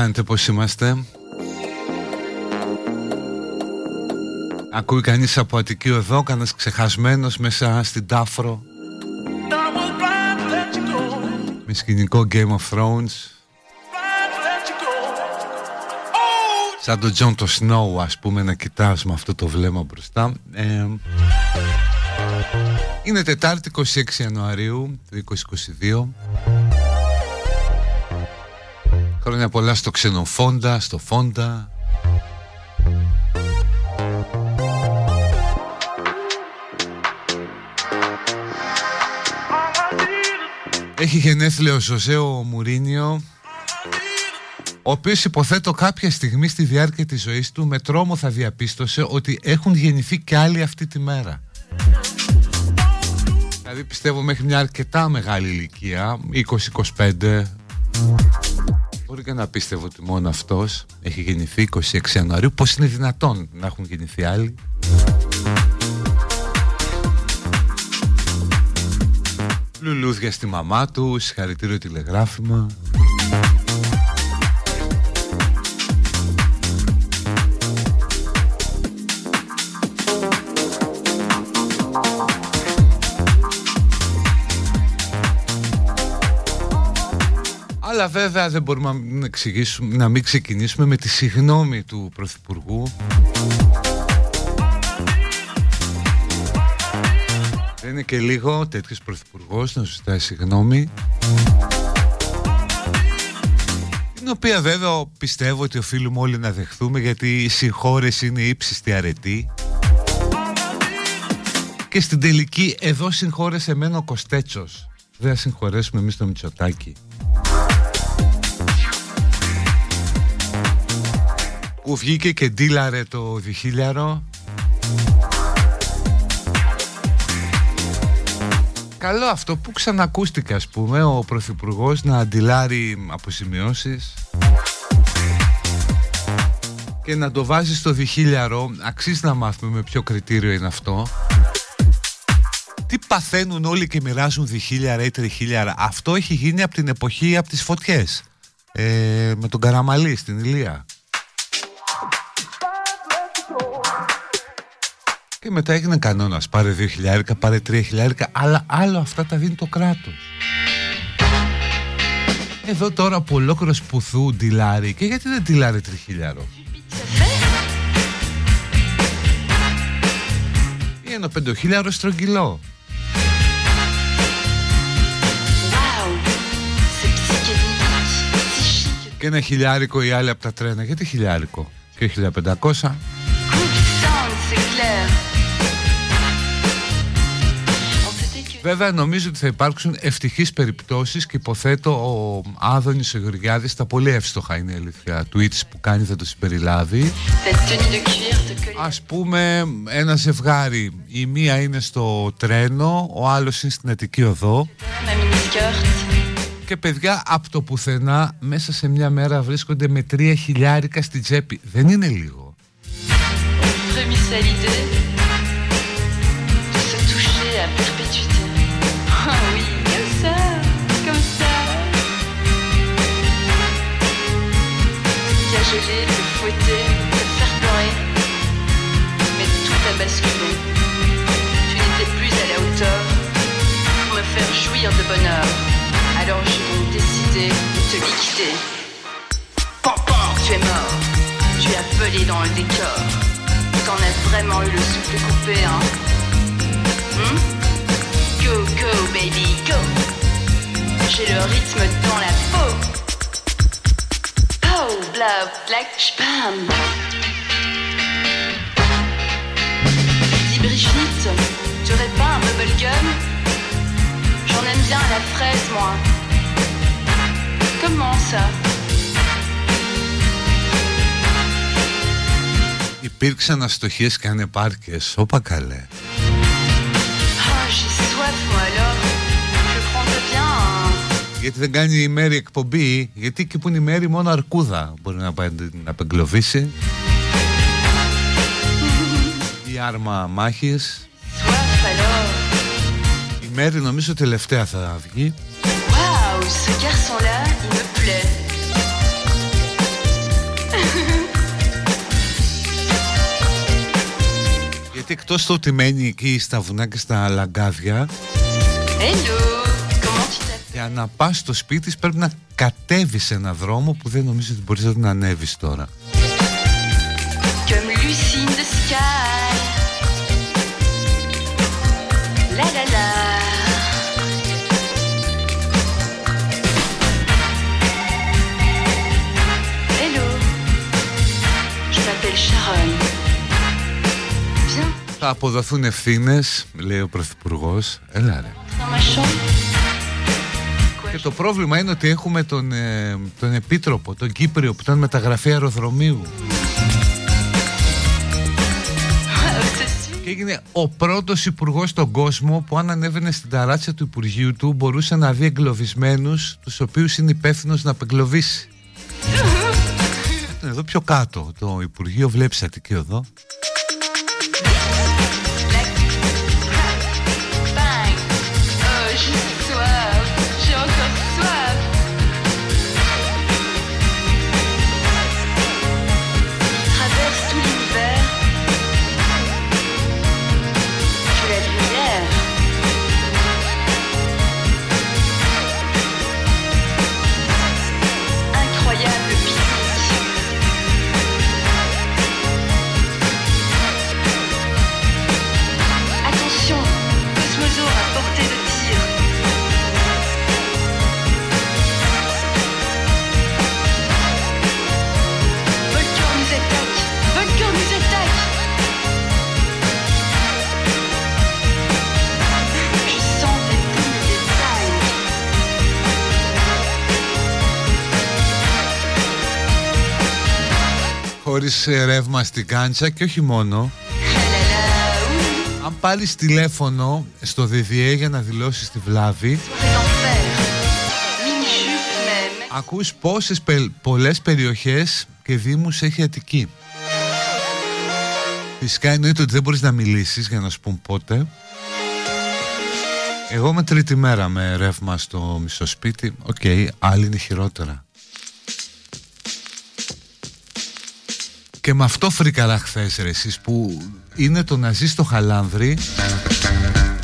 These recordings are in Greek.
κάνετε, πώς είμαστε. Ακούει κανείς από Αττική εδώ, κανένας ξεχασμένος μέσα στην Τάφρο. Με σκηνικό Game of Thrones. Σαν τον Τζον το Snow ας πούμε να κοιτάς με αυτό το βλέμμα μπροστά. Ε, Είναι Τετάρτη 26 Ιανουαρίου του 2022 Χρόνια πολλά στο Ξενοφόντα, στο Φόντα. Έχει γενέθλιο ο Ζωζέο Μουρίνιο ο οποίος υποθέτω κάποια στιγμή στη διάρκεια της ζωής του με τρόμο θα διαπίστωσε ότι έχουν γεννηθεί και άλλοι αυτή τη μέρα. Δηλαδή πιστεύω μέχρι μια αρκετά μεγάλη ηλικία, 20-25, Μπορεί και να πίστευω ότι μόνο αυτός έχει γεννηθεί 26 Ιανουαρίου. Πώς είναι δυνατόν να έχουν γεννηθεί άλλοι; Λουλούδια στη μαμά τους, συγχαρητήριο τηλεγράφημα. Αλλά βέβαια δεν μπορούμε να, εξηγήσουμε, να μην ξεκινήσουμε με τη συγνώμη του Πρωθυπουργού. Δεν είναι και λίγο τέτοιος Πρωθυπουργός να σου ζητάει συγγνώμη. Την οποία βέβαια πιστεύω ότι οφείλουμε όλοι να δεχθούμε γιατί η συγχώρεση είναι ύψιστη αρετή. Και στην τελική εδώ συγχώρεσε εμένα ο Κοστέτσος. Δεν θα συγχωρέσουμε εμείς το Μητσοτάκι. Που βγήκε και ντύλαρε το διχίλιαρο. Καλό αυτό που ξανακούστηκε ας πούμε ο Πρωθυπουργός να αντιλάρει αποσημειώσεις και να το βάζει στο διχίλιαρο. Αξίζει να μάθουμε με ποιο κριτήριο είναι αυτό. Τι παθαίνουν όλοι και μοιράζουν διχίλιαρα ή τριχίλιαρα. Αυτό έχει γίνει από την εποχή από τις φωτιές. Ε, με τον Καραμαλή στην Ηλία Και μετά έγινε κανόνας. Πάρε 2.000, πάρε 3.000, αλλά άλλο αυτά τα δίνει το κράτος. Εδώ τώρα που ολόκληρος σπουθού ντυλάρει και γιατί δεν ντυλάρει 3.000. Ή ένα πεντοχίλιαρο στρογγυλό. Και ένα χιλιάρικο ή άλλοι από τα τρένα. Γιατί χιλιάρικο; Και 1500. Βέβαια νομίζω ότι θα υπάρξουν ευτυχείς περιπτώσεις και υποθέτω ο Άδωνης ο Γεωργιάδης τα πολύ εύστοχα είναι η αλήθεια. Tweets που κάνει θα το συμπεριλάβει. Ας πούμε ένα ζευγάρι. Η μία είναι στο τρένο ο άλλος είναι στην Αττική Οδό. Και παιδιά από το πουθενά μέσα σε μια μέρα βρίσκονται με τρία χιλιάρικα στη τσέπη. Δεν είναι λίγο geler, te fouetter, te faire pleurer. Mais tout a basculé. Tu n'étais plus à la hauteur pour me faire jouir de bonheur. Alors j'ai donc décidé de te liquider. Tu es mort, tu as volé dans le décor. T'en as vraiment eu le souffle coupé, hein? Hmm? Go, go, baby, go J'ai le rythme dans la peau Oh, love, like spam. Dis Brigitte, tu aurais pas un bubblegum J'en aime bien à la fraise, moi. Comment ça Υπήρξαν αστοχίες και ανεπάρκειες, όπα καλέ. Γιατί δεν κάνει η Μέρη εκπομπή, γιατί εκεί που είναι η Μέρη μόνο αρκούδα μπορεί να πάει να απεγκλωβίσει. Η άρμα μάχης. Η Μέρη νομίζω τελευταία θα βγει. Wow, ce garçon-là, il me plaît. Γιατί εκτός το ότι μένει εκεί στα βουνά και στα λαγκάδια Hello για να πας στο σπίτι πρέπει να κατέβεις σε ένα δρόμο που δεν νομίζω ότι μπορείς να τον ανέβεις τώρα. Θα αποδοθούν ευθύνες, λέει ο Πρωθυπουργός. Έλα ρε. Και το πρόβλημα είναι ότι έχουμε τον, ε, τον Επίτροπο, τον Κύπριο που ήταν μεταγραφή αεροδρομίου. Και έγινε ο πρώτος υπουργός στον κόσμο που αν ανέβαινε στην ταράτσα του Υπουργείου του μπορούσε να δει εγκλωβισμένους τους οποίους είναι υπεύθυνος να απεγκλωβίσει. Εδώ πιο κάτω το Υπουργείο βλέπεις Αττική εδώ. Χωρίς ε, ρεύμα στην Κάντζα και όχι μόνο. Αν πάρεις τηλέφωνο στο ΔΕΔΔΗΕ για να δηλώσεις τη βλάβη. Ακούς πόσες πολλές περιοχές και δήμους έχει Αττική. Φυσικά εννοείται ότι δεν μπορείς να μιλήσεις για να σου πούν πότε. Εγώ με τρίτη μέρα με ρεύμα στο μισό σπίτι. OK, okay, άλλοι είναι χειρότερα Και με αυτό φρίκαρα χθες ρε εσείς που είναι το να ζεις στο χαλάνδρι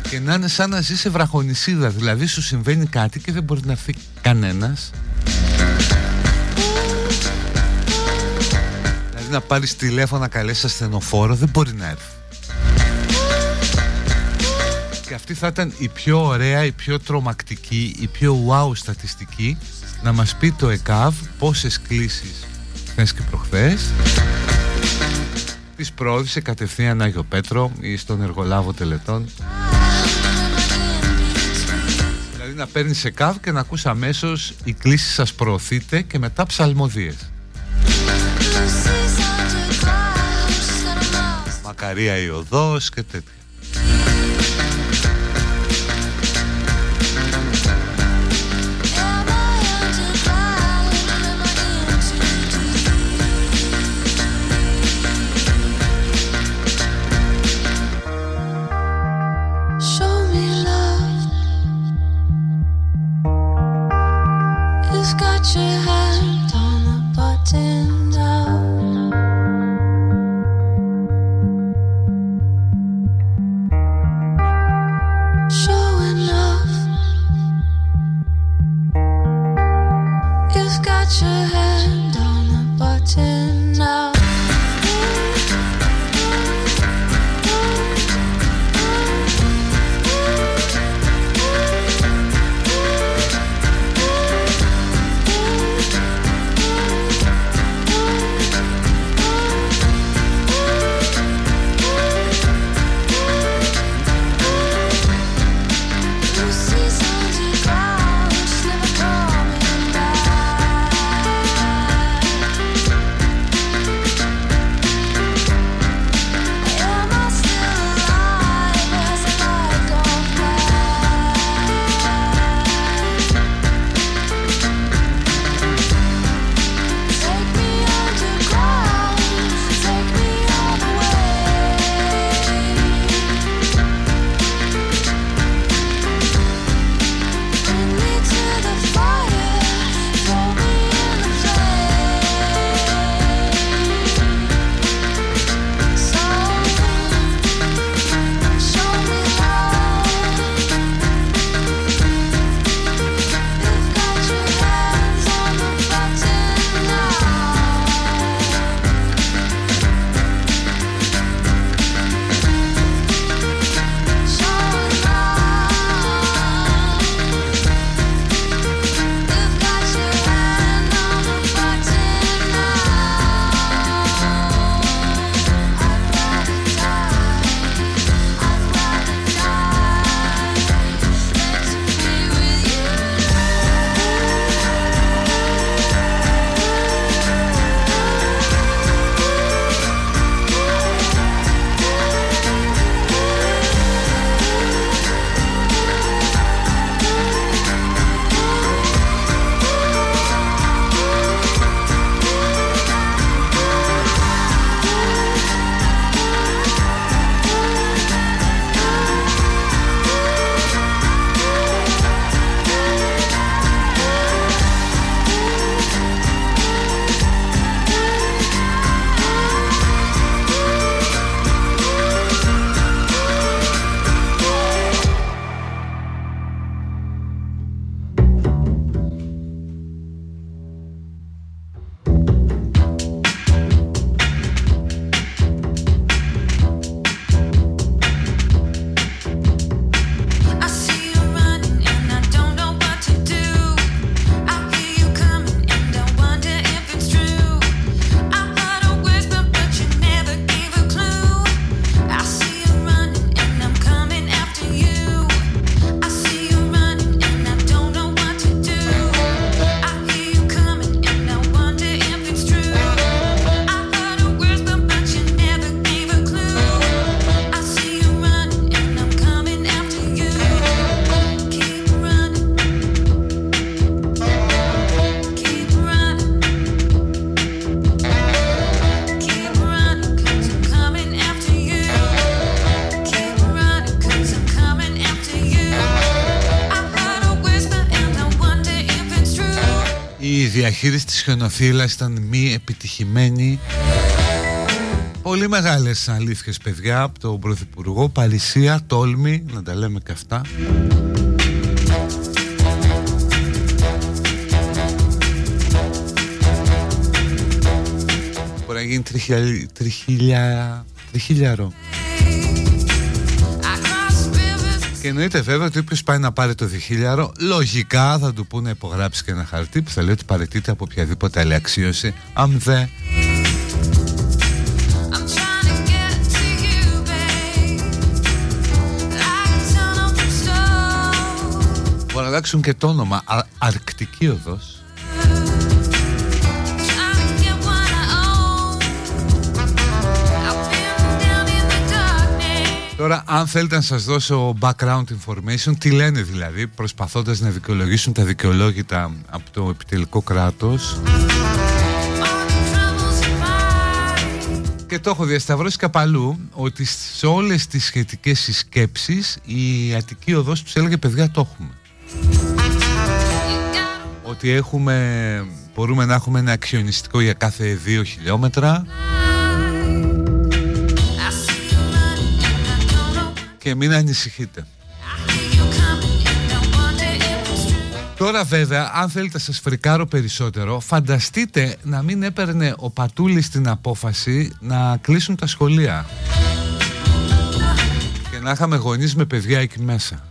και να είναι σαν να ζεις σε βραχονισίδα. Δηλαδή σου συμβαίνει κάτι και δεν μπορεί να έρθει κανένας. Δηλαδή να πάρεις τηλέφωνο να καλέσεις ασθενοφόρο δεν μπορεί να έρθει. αυτή θα ήταν η πιο ωραία, η πιο τρομακτική, η πιο wow στατιστική να μας πει το ΕΚΑΒ πόσες κλήσεις χθες και προχθές. Τις πρόδεισε κατευθείαν Άγιο Πέτρο ή στον εργολάβο τελετών. Δηλαδή να παίρνεις ΕΚΑΒ και να ακούς αμέσως η κλήση σας προωθείτε και μετά ψαλμοδίες. Μακαρία η οδός και τέτοια διαχείριση της χιονοθύλας ήταν μη επιτυχημένη Πολύ μεγάλες αλήθειες παιδιά από τον Πρωθυπουργό Παλισία, τόλμη, να τα λέμε και αυτά Μπορεί να γίνει τριχιλιάρο εννοείται βέβαια ότι όποιος πάει να πάρει το διχίλιαρο, λογικά θα του πούνε να υπογράψει και ένα χαρτί που θα λέει ότι παρετείται από οποιαδήποτε άλλη αξίωση. Αν δεν. Μπορεί να αλλάξουν και το όνομα. Α, Αρκτική οδός. Τώρα, αν θέλετε να σας δώσω background information, τι λένε δηλαδή, προσπαθώντας να δικαιολογήσουν τα δικαιολόγητα από το επιτελικό κράτος. Και το έχω διασταυρώσει καπαλού ότι σε όλες τις σχετικές συσκέψεις η Αττική Οδός τους έλεγε παιδιά το έχουμε. Ότι έχουμε, μπορούμε να έχουμε ένα αξιονιστικό για κάθε δύο χιλιόμετρα. Και μην ανησυχείτε. Τώρα βέβαια, αν θέλετε να σας φρικάρω περισσότερο, φανταστείτε να μην έπαιρνε ο Πατούλης την απόφαση να κλείσουν τα σχολεία. Και να είχαμε γονείς με παιδιά εκεί μέσα.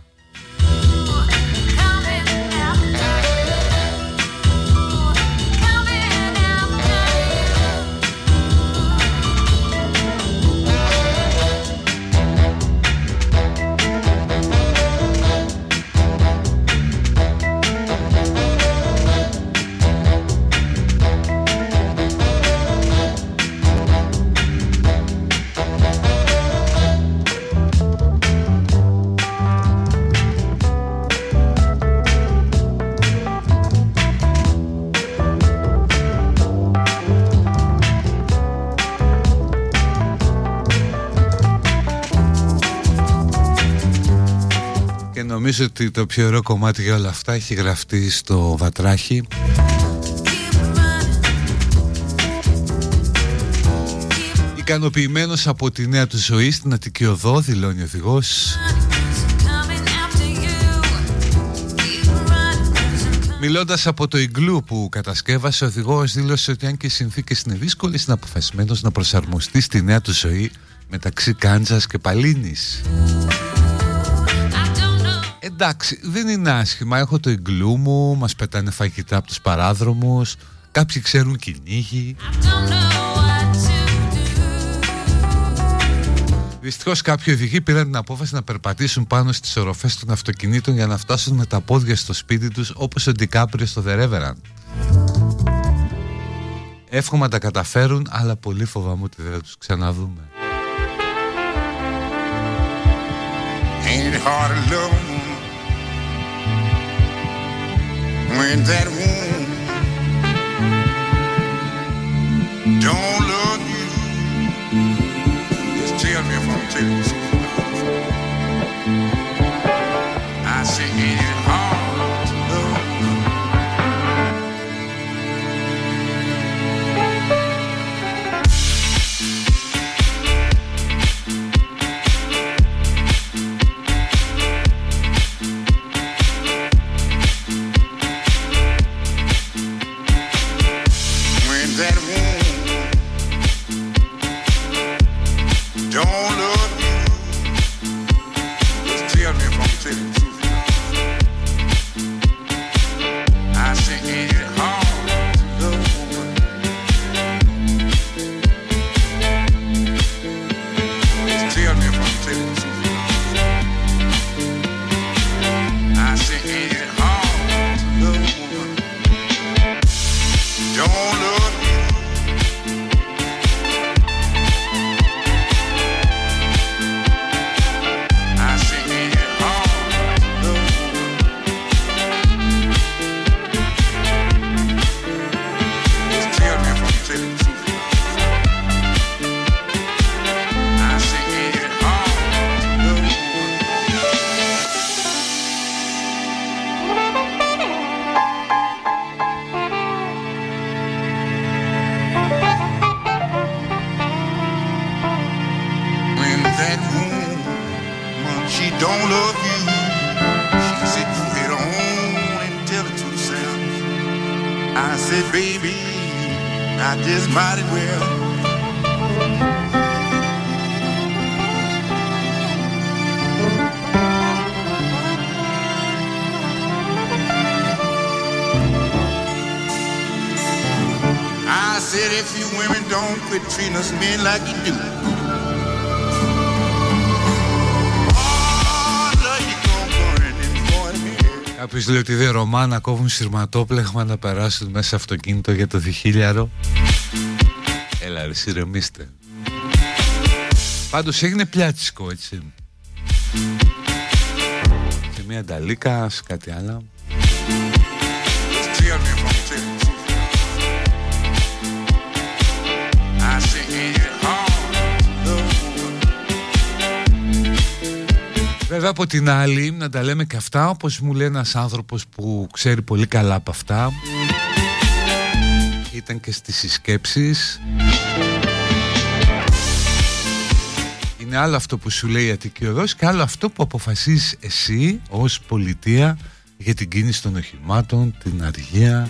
Νομίζω ότι το πιο ωραίο κομμάτι για όλα αυτά έχει γραφτεί στο Βατράχι Ικανοποιημένος από τη νέα του ζωή στην Αττική Οδό δηλώνει ο οδηγός Μιλώντας από το Ιγκλού που κατασκεύασε, ο οδηγός δήλωσε ότι αν και οι συνθήκες είναι δύσκολες, είναι αποφασισμένος να προσαρμοστεί στη νέα του ζωή μεταξύ Κάντζας και Παλίνης. Εντάξει, δεν είναι άσχημα. Έχω το εγκλού μου, μας πετάνε φαγητά από τους παράδρομους, κάποιοι ξέρουν κυνήγι. Δυστυχώς κάποιοι οδηγοί πήραν την απόφαση να περπατήσουν πάνω στις οροφές των αυτοκινήτων για να φτάσουν με τα πόδια στο σπίτι τους όπως ο Ντικάπριο στο The Εύχομαι να τα καταφέρουν, αλλά πολύ φοβάμαι ότι δεν θα τους ξαναδούμε. When that wound don't love you, just tell me if I'm telling you. I say, it hard λέει ότι δεν Ρωμά να κόβουν σειρματόπλεγμα να περάσουν μέσα αυτοκίνητο για το διχίλιαρο. Έλα ρε συρεμίστε. Πάντως έγινε πλιάτσικο έτσι. Σε μια νταλίκα, σε κάτι άλλο. Βέβαια από την άλλη να τα λέμε και αυτά όπως μου λέει ένας άνθρωπος που ξέρει πολύ καλά από αυτά. Ήταν και στις συσκέψεις. Είναι άλλο αυτό που σου λέει η Αττική Οδός και άλλο αυτό που αποφασίζεις εσύ ως πολιτεία για την κίνηση των οχημάτων, την αργία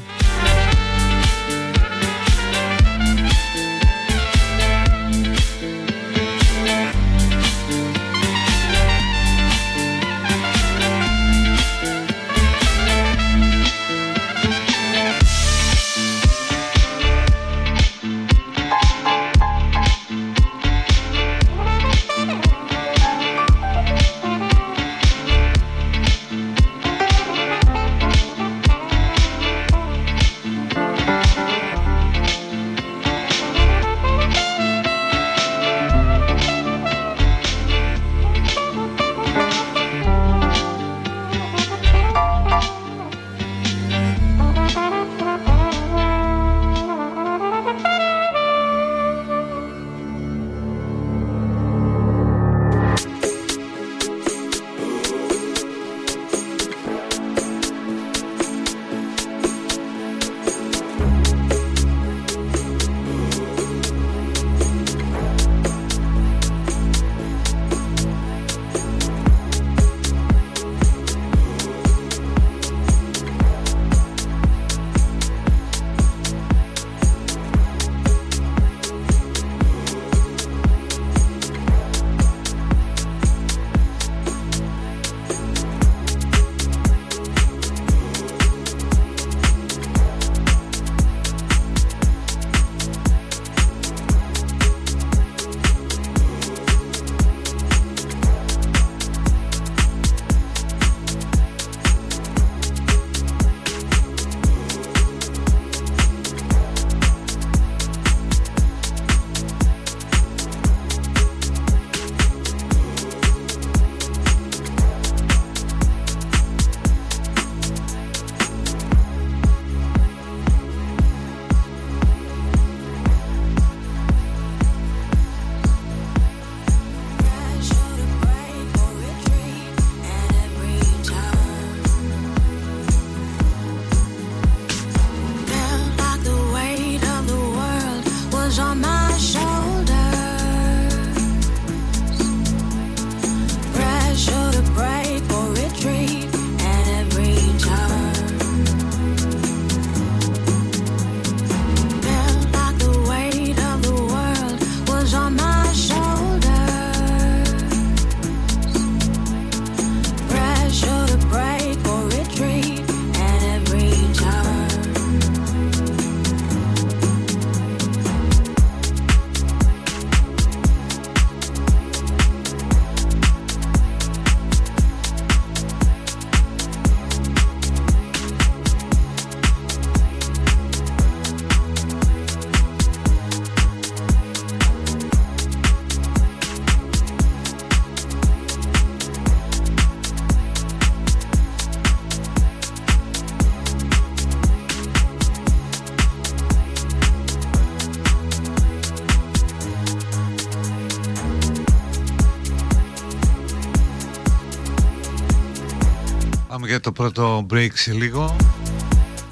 το πρώτο break σε λίγο.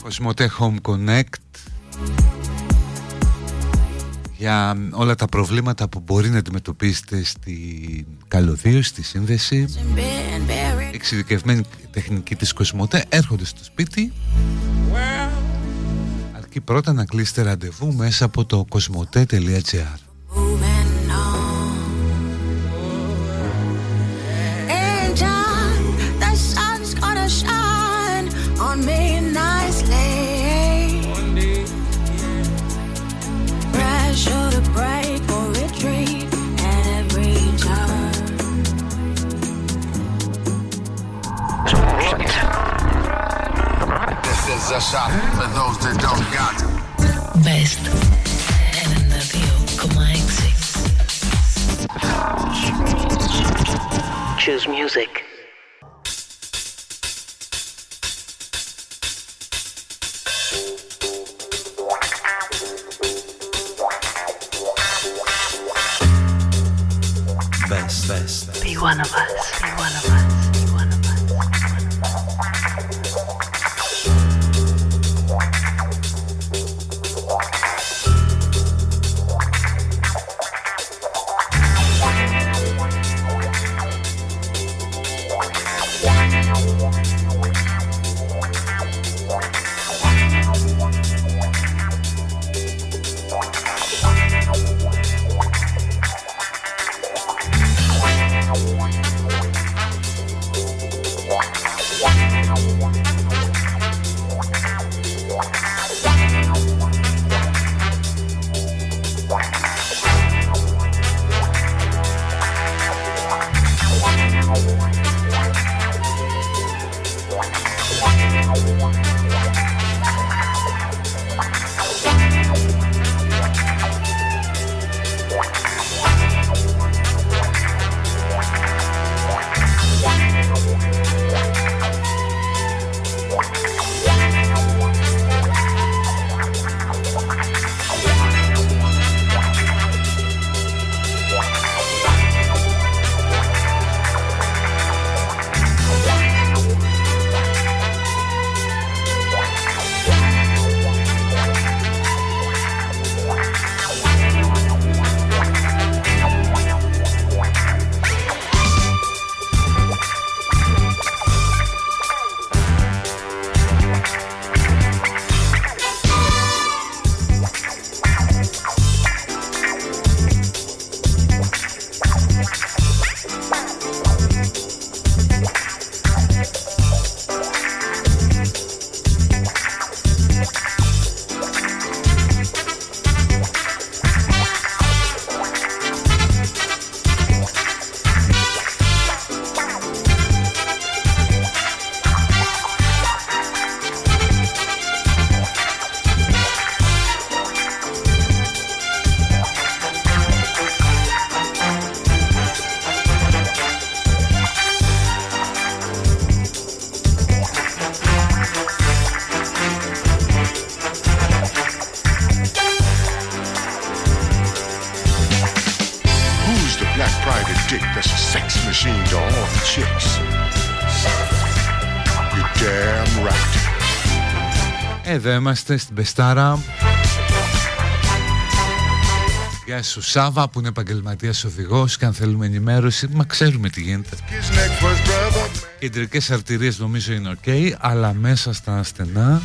Κοσμοτέ Home Connect. Για όλα τα προβλήματα που μπορεί να αντιμετωπίσετε στην καλωδίωση, στη σύνδεση. Εξειδικευμένη τεχνική της Κοσμοτέ έρχονται στο σπίτι. Αρκεί πρώτα να κλείσετε ραντεβού μέσα από το κοσμοτέ.gr I shot for those that don't got. Best Choose music. Εδώ είμαστε στην Πεστάρα. Γεια σου Σάβα που είναι επαγγελματίας οδηγός και αν θέλουμε ενημέρωση, μα ξέρουμε τι γίνεται. Κεντρικές αρτηρίες νομίζω είναι ok, αλλά μέσα στα στενά.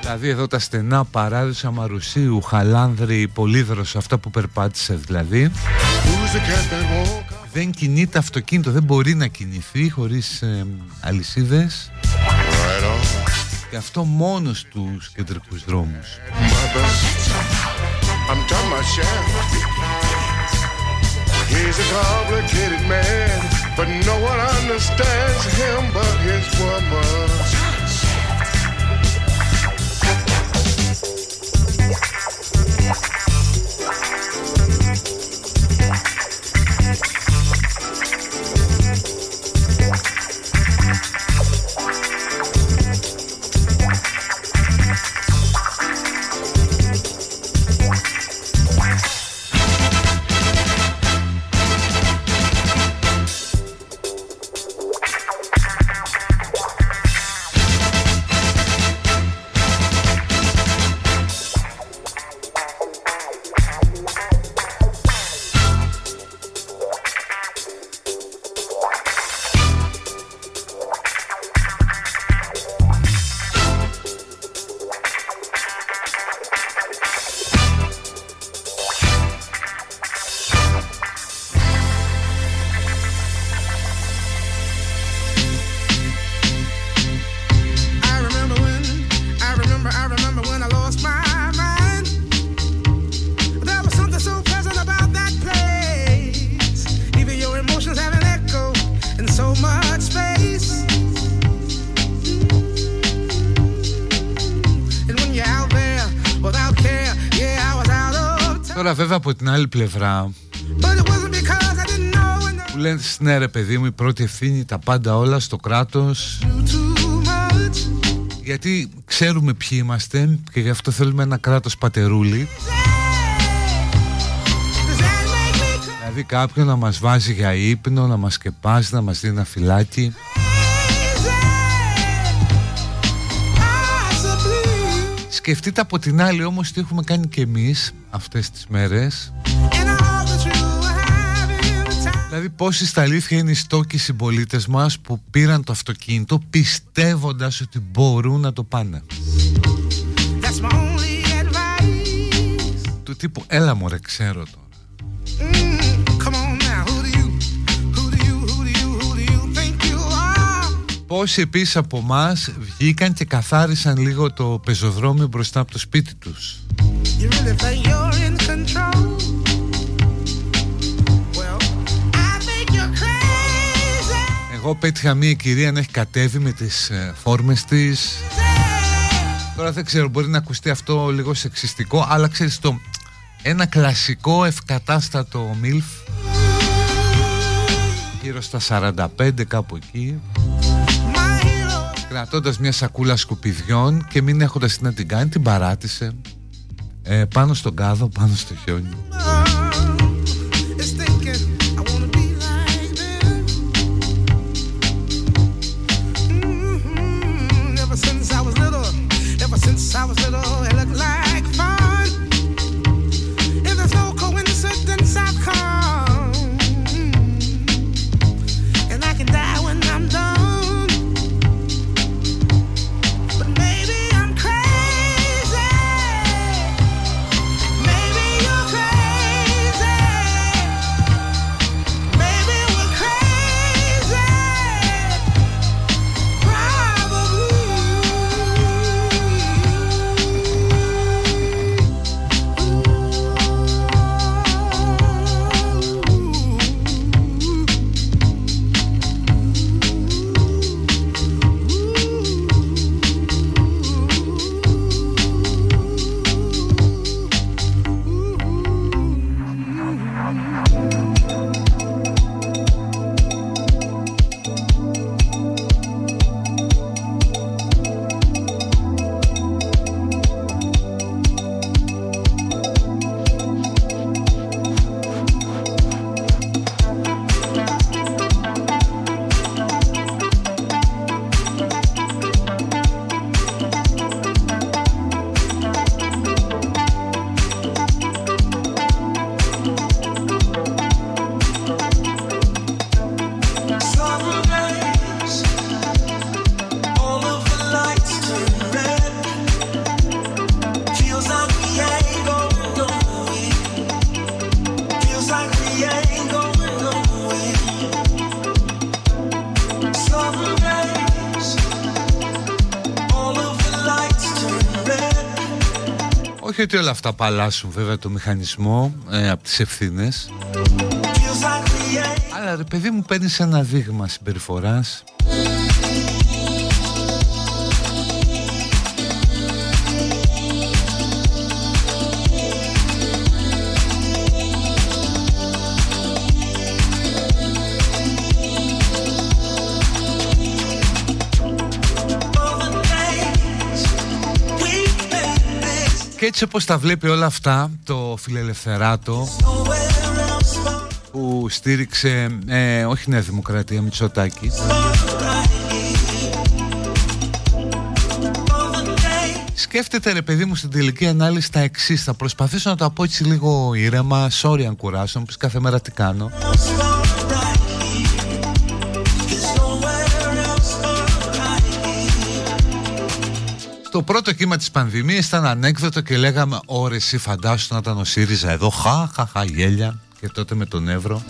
Δηλαδή εδώ τα στενά παράδεισα Μαρουσίου, Χαλάνδρη, Πολύδρος, αυτά που περπάτησε δηλαδή. Δεν κινείται αυτοκίνητο, δεν μπορεί να κινηθεί χωρίς ε, αλυσίδες και αυτό μόνο στους κεντρικούς δρόμους. He's a complicated man, but no one understands him but his woman. Άλλη πλευρά. Που λένε ναι ρε παιδί μου η πρώτη ευθύνη τα πάντα όλα στο κράτος. Γιατί ξέρουμε ποιοι είμαστε και γι' αυτό θέλουμε ένα κράτος πατερούλι. Δηλαδή κάποιον να μας βάζει για ύπνο, να μας σκεπάζει, να μας δίνει ένα φυλάκι. Σκεφτείτε από την άλλη όμως τι έχουμε κάνει και εμείς αυτές τις μέρες Δηλαδή πόσοι στα αλήθεια είναι οι στόκοι συμπολίτες μας που πήραν το αυτοκίνητο πιστεύοντας ότι μπορούν να το πάνε; Του τύπου έλα μωρέ ξέρω τώρα. Πόσοι επίσης από εμάς βγήκαν και καθάρισαν λίγο το πεζοδρόμιο μπροστά από το σπίτι τους; Εγώ πέτυχα μία κυρία να έχει κατέβει με τις ε, φόρμες της. Τώρα δεν ξέρω μπορεί να ακουστεί αυτό λίγο σεξιστικό Αλλά ξέρεις το ένα κλασικό ευκατάστατο μιλφ Γύρω στα 45 κάπου εκεί Κρατώντας μια σακούλα σκουπιδιών Και μην έχοντας τι να την κάνει την παράτησε ε, Πάνω στον κάδο, πάνω στο χιόνι it looked like ότι όλα αυτά παλάσουν βέβαια το μηχανισμό ε, από τις ευθύνες. Αλλά ρε παιδί μου παίρνεις ένα δείγμα συμπεριφοράς έτσι όπως τα βλέπει όλα αυτά το φιλελευθεράτο που στήριξε ε, όχι Νέα Δημοκρατία Μητσοτάκη. Σκέφτεται ρε παιδί μου στην τελική ανάλυση τα εξής. Θα προσπαθήσω να το πω έτσι λίγο ήρεμα. Sorry αν κουράσω, μου κάθε μέρα τι κάνω Το πρώτο κύμα της πανδημίας ήταν ανέκδοτο και λέγαμε «Ρε εσύ φαντάσου να ήταν ο ΣΥΡΙΖΑ εδώ, χα, χα, χα, γέλια» και τότε με τον Έβρο.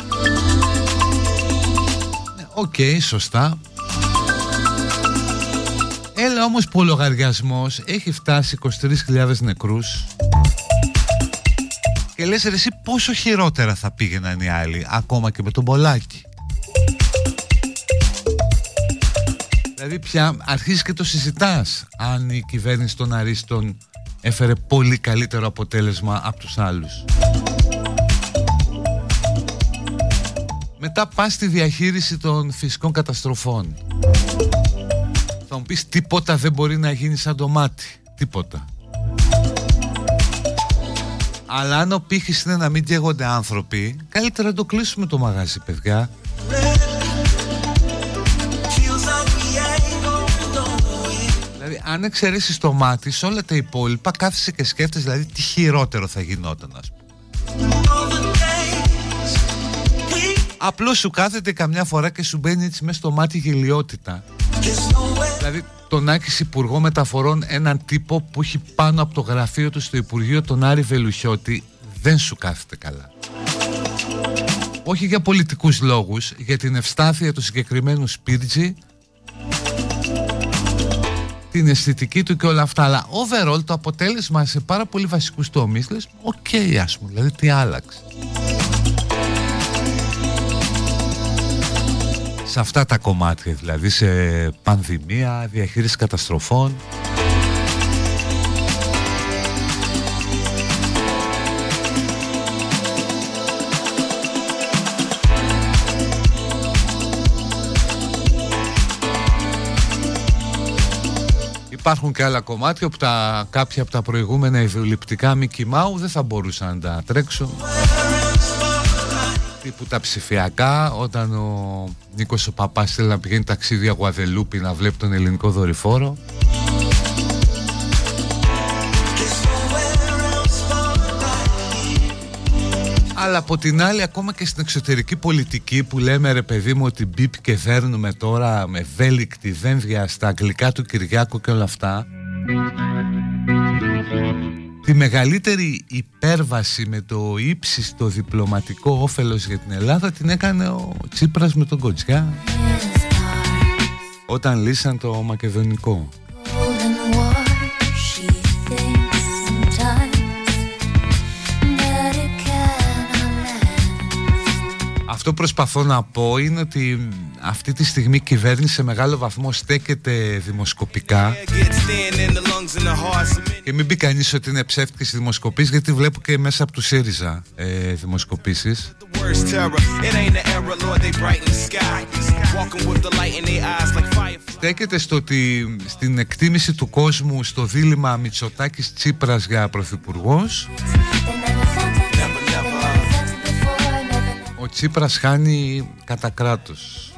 Ναι, οκ, σωστά. Έλα όμως που ο λογαριασμός έχει φτάσει 23.000 νεκρούς και λες ρε εσύ πόσο χειρότερα θα πήγαιναν οι άλλοι ακόμα και με τον Πολάκη. Δηλαδή πια αρχίζεις και το συζητάς αν η κυβέρνηση των Αρίστων έφερε πολύ καλύτερο αποτέλεσμα από τους άλλους. Μετά πας στη διαχείριση των φυσικών καταστροφών. Θα μου πεις τίποτα δεν μπορεί να γίνει σαν το μάτι. Τίποτα. Αλλά αν ο πύχης είναι να μην καίγονται άνθρωποι, καλύτερα να το κλείσουμε το μαγάζι, παιδιά. Δηλαδή, αν εξαιρέσεις το μάτι, σε όλα τα υπόλοιπα κάθεσαι και σκέφτεσαι δηλαδή τι χειρότερο θα γινόταν, ας πούμε. Απλώς σου κάθεται καμιά φορά και σου μπαίνει έτσι μέσα στο μάτι γελιότητα. Δηλαδή, τον Άκης Υπουργό Μεταφορών, έναν τύπο που έχει πάνω από το γραφείο του στο Υπουργείο τον Άρη Βελουχιώτη, δεν σου κάθεται καλά. Όχι για πολιτικούς λόγους, για την ευστάθεια του συγκεκριμένου Σπίρτζη την αισθητική του και όλα αυτά. Αλλά overall το αποτέλεσμα σε πάρα πολύ βασικούς τομείς λες, OK okay, ας πούμε, δηλαδή τι άλλαξε. Σε αυτά τα κομμάτια δηλαδή, σε πανδημία, διαχείριση καταστροφών. Υπάρχουν και άλλα κομμάτια που τα, κάποια από τα προηγούμενα ιδεολειπτικά Mickey Mouse δεν θα μπορούσαν να τα τρέξουν τύπου τα ψηφιακά όταν ο Νίκος ο Παπάς θέλει να πηγαίνει ταξίδια Γουαδελούπη να βλέπει τον ελληνικό δορυφόρο Αλλά από την άλλη ακόμα και στην εξωτερική πολιτική που λέμε ρε παιδί μου ότι μπίπ και δέρνουμε τώρα με ευέλικτη δένδια στα αγγλικά του Κυριάκου και όλα αυτά Τη μεγαλύτερη υπέρβαση με το ύψιστο διπλωματικό όφελος για την Ελλάδα την έκανε ο Τσίπρας με τον Κοτζιά όταν λύσαν το μακεδονικό. Αυτό που προσπαθώ να πω είναι ότι αυτή τη στιγμή η κυβέρνηση σε μεγάλο βαθμό στέκεται δημοσκοπικά. Και μην πει κανείς ότι είναι ψεύτικες οι δημοσκοπήσεις γιατί βλέπω και μέσα από τους ΣΥΡΙΖΑ ε, δημοσκοπήσεις. Στέκεται στο ότι στην εκτίμηση του κόσμου στο δίλημα Μητσοτάκης Τσίπρας για πρωθυπουργός Τσίπρας χάνει κατά κράτος.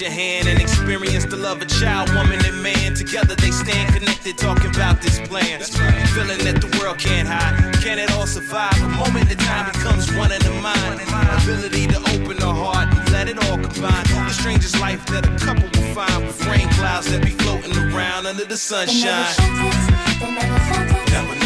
Your hand and experience the love of child, woman, and man. Together they stand connected, talking about this plan. Feeling that the world can't hide. Can it all survive? A moment in time becomes one in the mind. Ability to open the heart and let it all combine. The strangest life that a couple will find with rain clouds that be floating around under the sunshine. Never, never.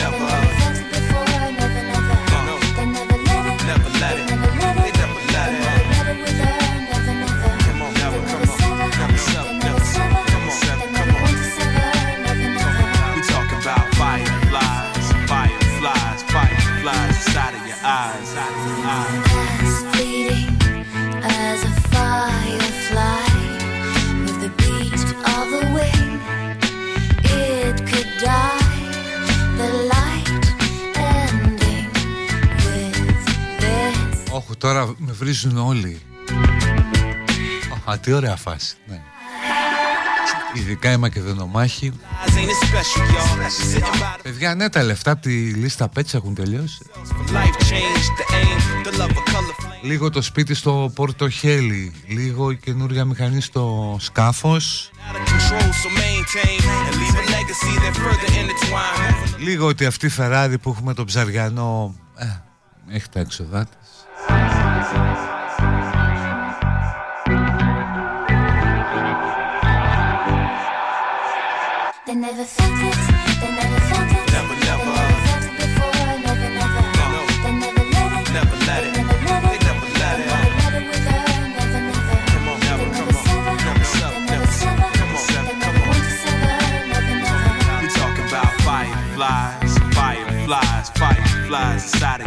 Τι ωραία φάση. Ναι. Ειδικά οι Μακεδονομάχοι. Παιδιά, ναι, τα λεφτά από τη λίστα πέτσα έχουν τελειώσει. Λίγο το σπίτι στο Πορτοχέλι, λίγο η καινούργια μηχανή στο σκάφος. Λίγο ότι αυτή η Φεράρι που έχουμε το ψαριανό ε, έχει τα έξοδά της. never felt it. They never felt it. Never, never. Felt it before. Never, never. They never let it. Never let it. Never let it. Never let it. Never let it with. Never, never. They never sever. on. Never. They never sever. Come sever. Never, never. We talking about fireflies, fireflies, fireflies inside.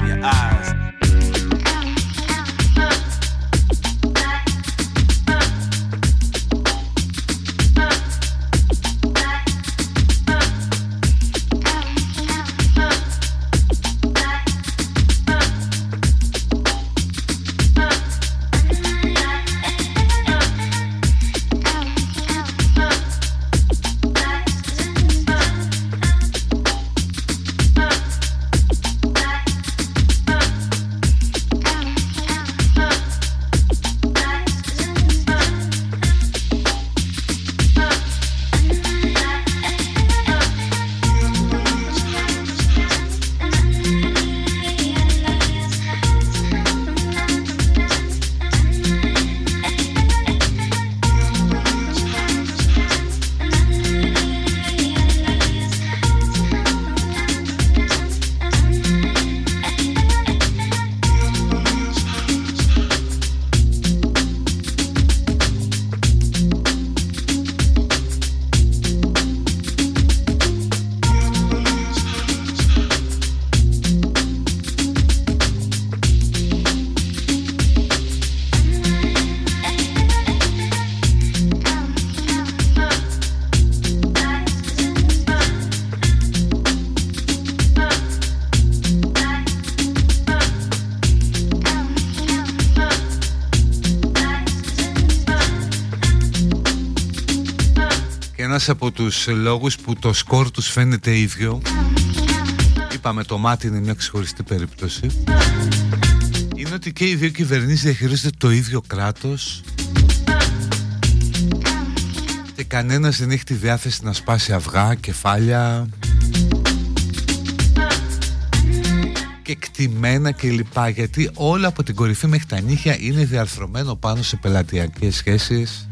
Από τους λόγους που το σκορ τους φαίνεται ίδιο. Είπαμε το μάτι είναι μια ξεχωριστή περίπτωση. Είναι ότι και οι δύο κυβερνήσεις διαχειρίζονται το ίδιο κράτος Και κανένας δεν έχει τη διάθεση να σπάσει αυγά, κεφάλια και κτημένα κλπ. Γιατί όλα από την κορυφή μέχρι τα νύχια είναι διαρθρωμένο πάνω σε πελατειακές σχέσεις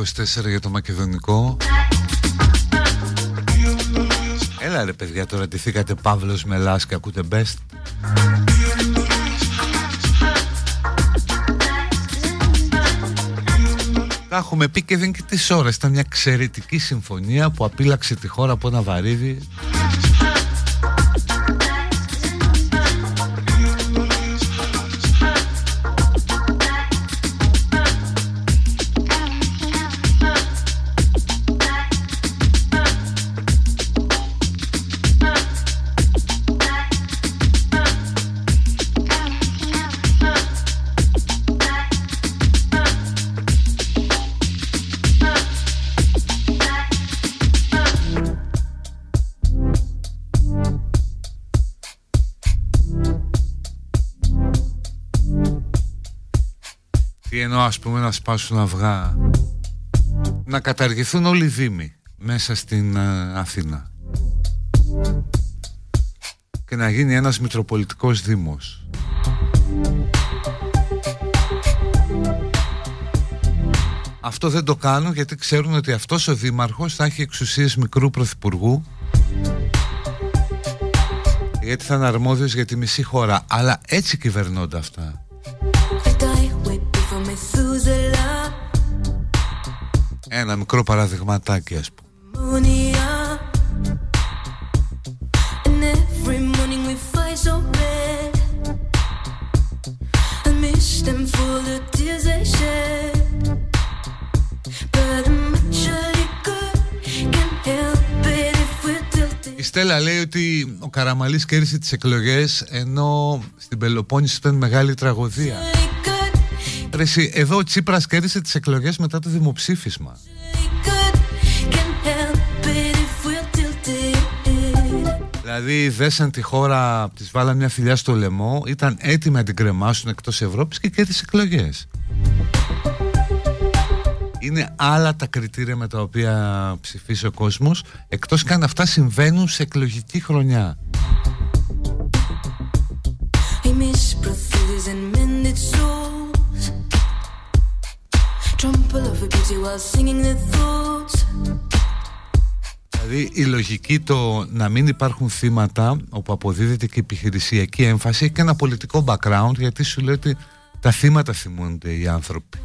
24 για το μακεδονικό. Έλα ρε παιδιά τώρα τηθήκατε Παύλος Μελάς και ακούτε best. Τα έχουμε πει και δεν και τις ώρες Ήταν μια εξαιρετική συμφωνία που απείλαξε τη χώρα από ένα βαρύδι ας πούμε να σπάσουν αυγά. Να καταργηθούν όλοι οι δήμοι μέσα στην ε, Αθήνα. Και να γίνει ένας Μητροπολιτικός Δήμος. Αυτό δεν το κάνουν γιατί ξέρουν ότι αυτός ο δήμαρχος θα έχει εξουσίες μικρού πρωθυπουργού. Γιατί θα είναι αρμόδιος για τη μισή χώρα. Αλλά έτσι κυβερνώνται αυτά Ένα μικρό παραδειγματάκι ας πούμε. Η Στέλλα λέει ότι ο Καραμαλής κέρδισε τις εκλογές ενώ στην Πελοπόννησο ήταν μεγάλη τραγωδία. Ρε, εδώ ο Τσίπρας κέρδισε τις εκλογές μετά το δημοψήφισμα. Δηλαδή δέσαν τη χώρα, της βάλαν μια φιλιά στο λαιμό, ήταν έτοιμοι να την κρεμάσουν εκτός Ευρώπης και κέρδισε εκλογές. Είναι άλλα τα κριτήρια με τα οποία ψηφίσει ο κόσμος, εκτός και αν αυτά συμβαίνουν σε εκλογική χρονιά. Δηλαδή η λογική το να μην υπάρχουν θύματα όπου αποδίδεται και η επιχειρησιακή έμφαση έχει και ένα πολιτικό background γιατί σου λέει ότι τα θύματα θυμούνται οι άνθρωποι.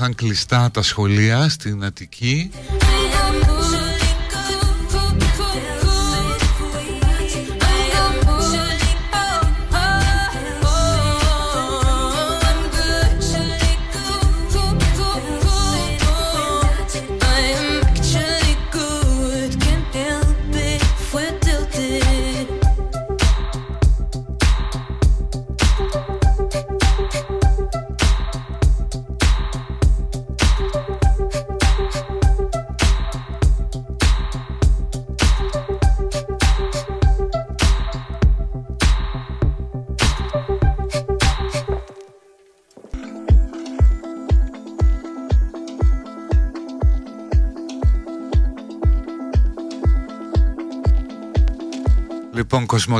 Ότι και αύριο θα είναι κλειστά τα σχολεία στην Αττική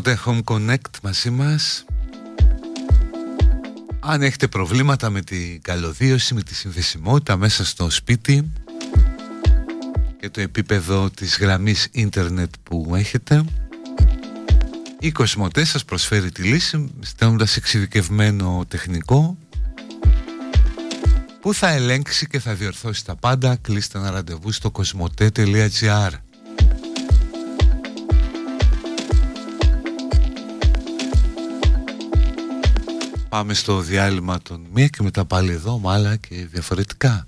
Λοιπόν, Κοσμοτέ Home Connect μαζί μας. Αν έχετε προβλήματα με την καλωδίωση, με τη συνδεσιμότητα μέσα στο σπίτι και το επίπεδο της γραμμής ίντερνετ που έχετε η Κοσμοτέ σας προσφέρει τη λύση στέλνοντας εξειδικευμένο τεχνικό που θα ελέγξει και θα διορθώσει τα πάντα. Κλείστε ένα ραντεβού στο κοσμοτέ.gr Πάμε στο διάλειμμα των μία και μετά πάλι εδώ με άλλα και διαφορετικά.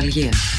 νοσταλγίας.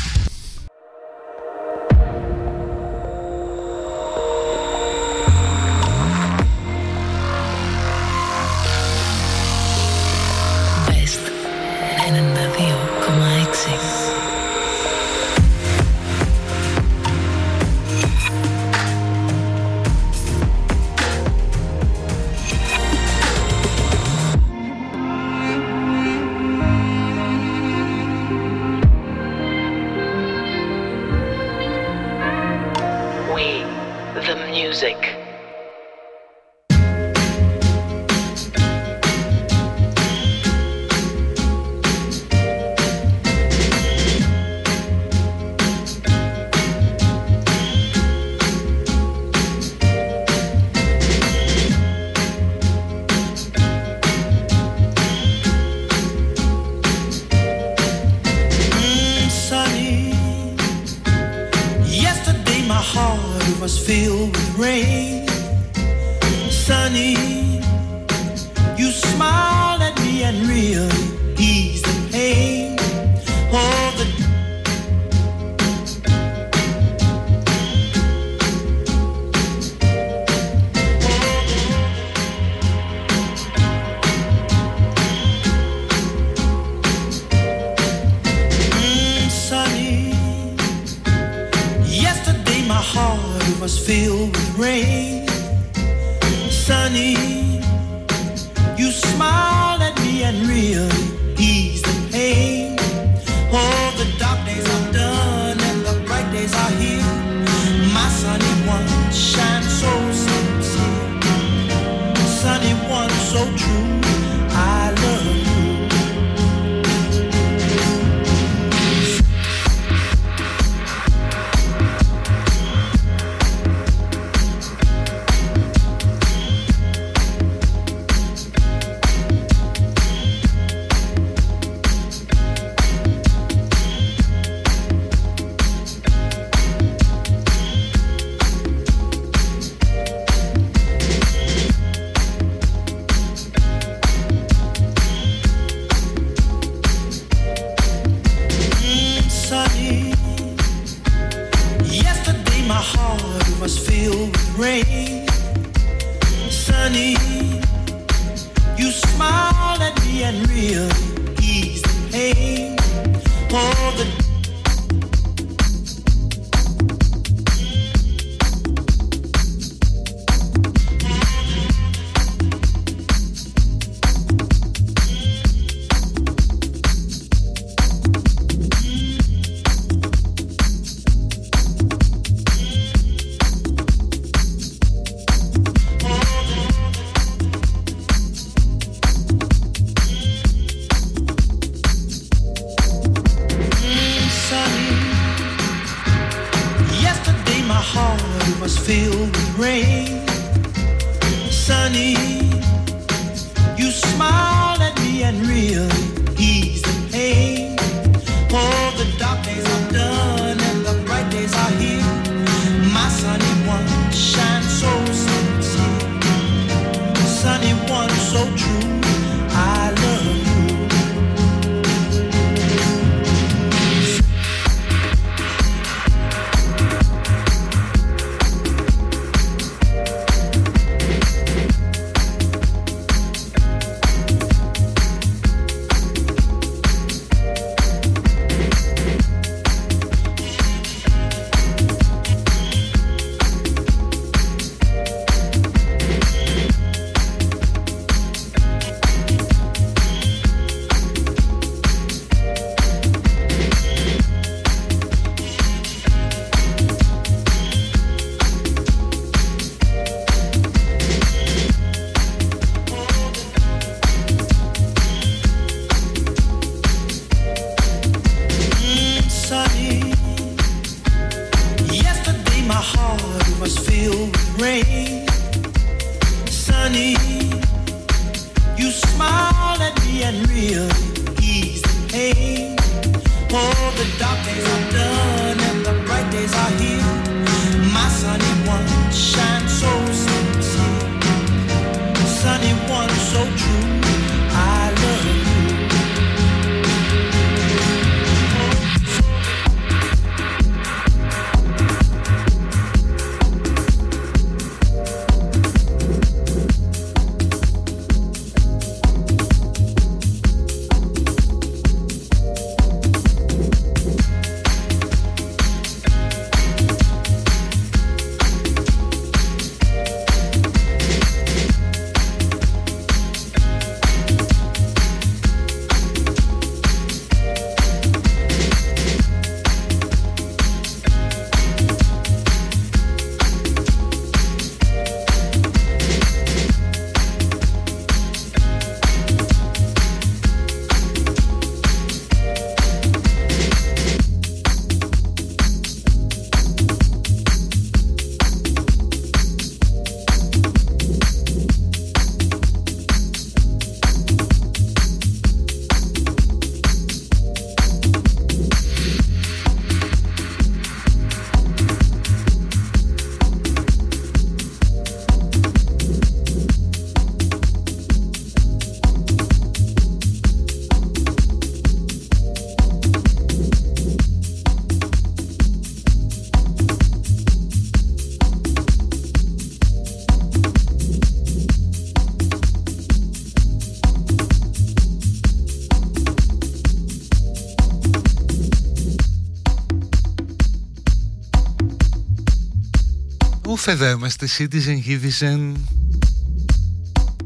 Ρούφ εδώ είμαστε Citizen Citizen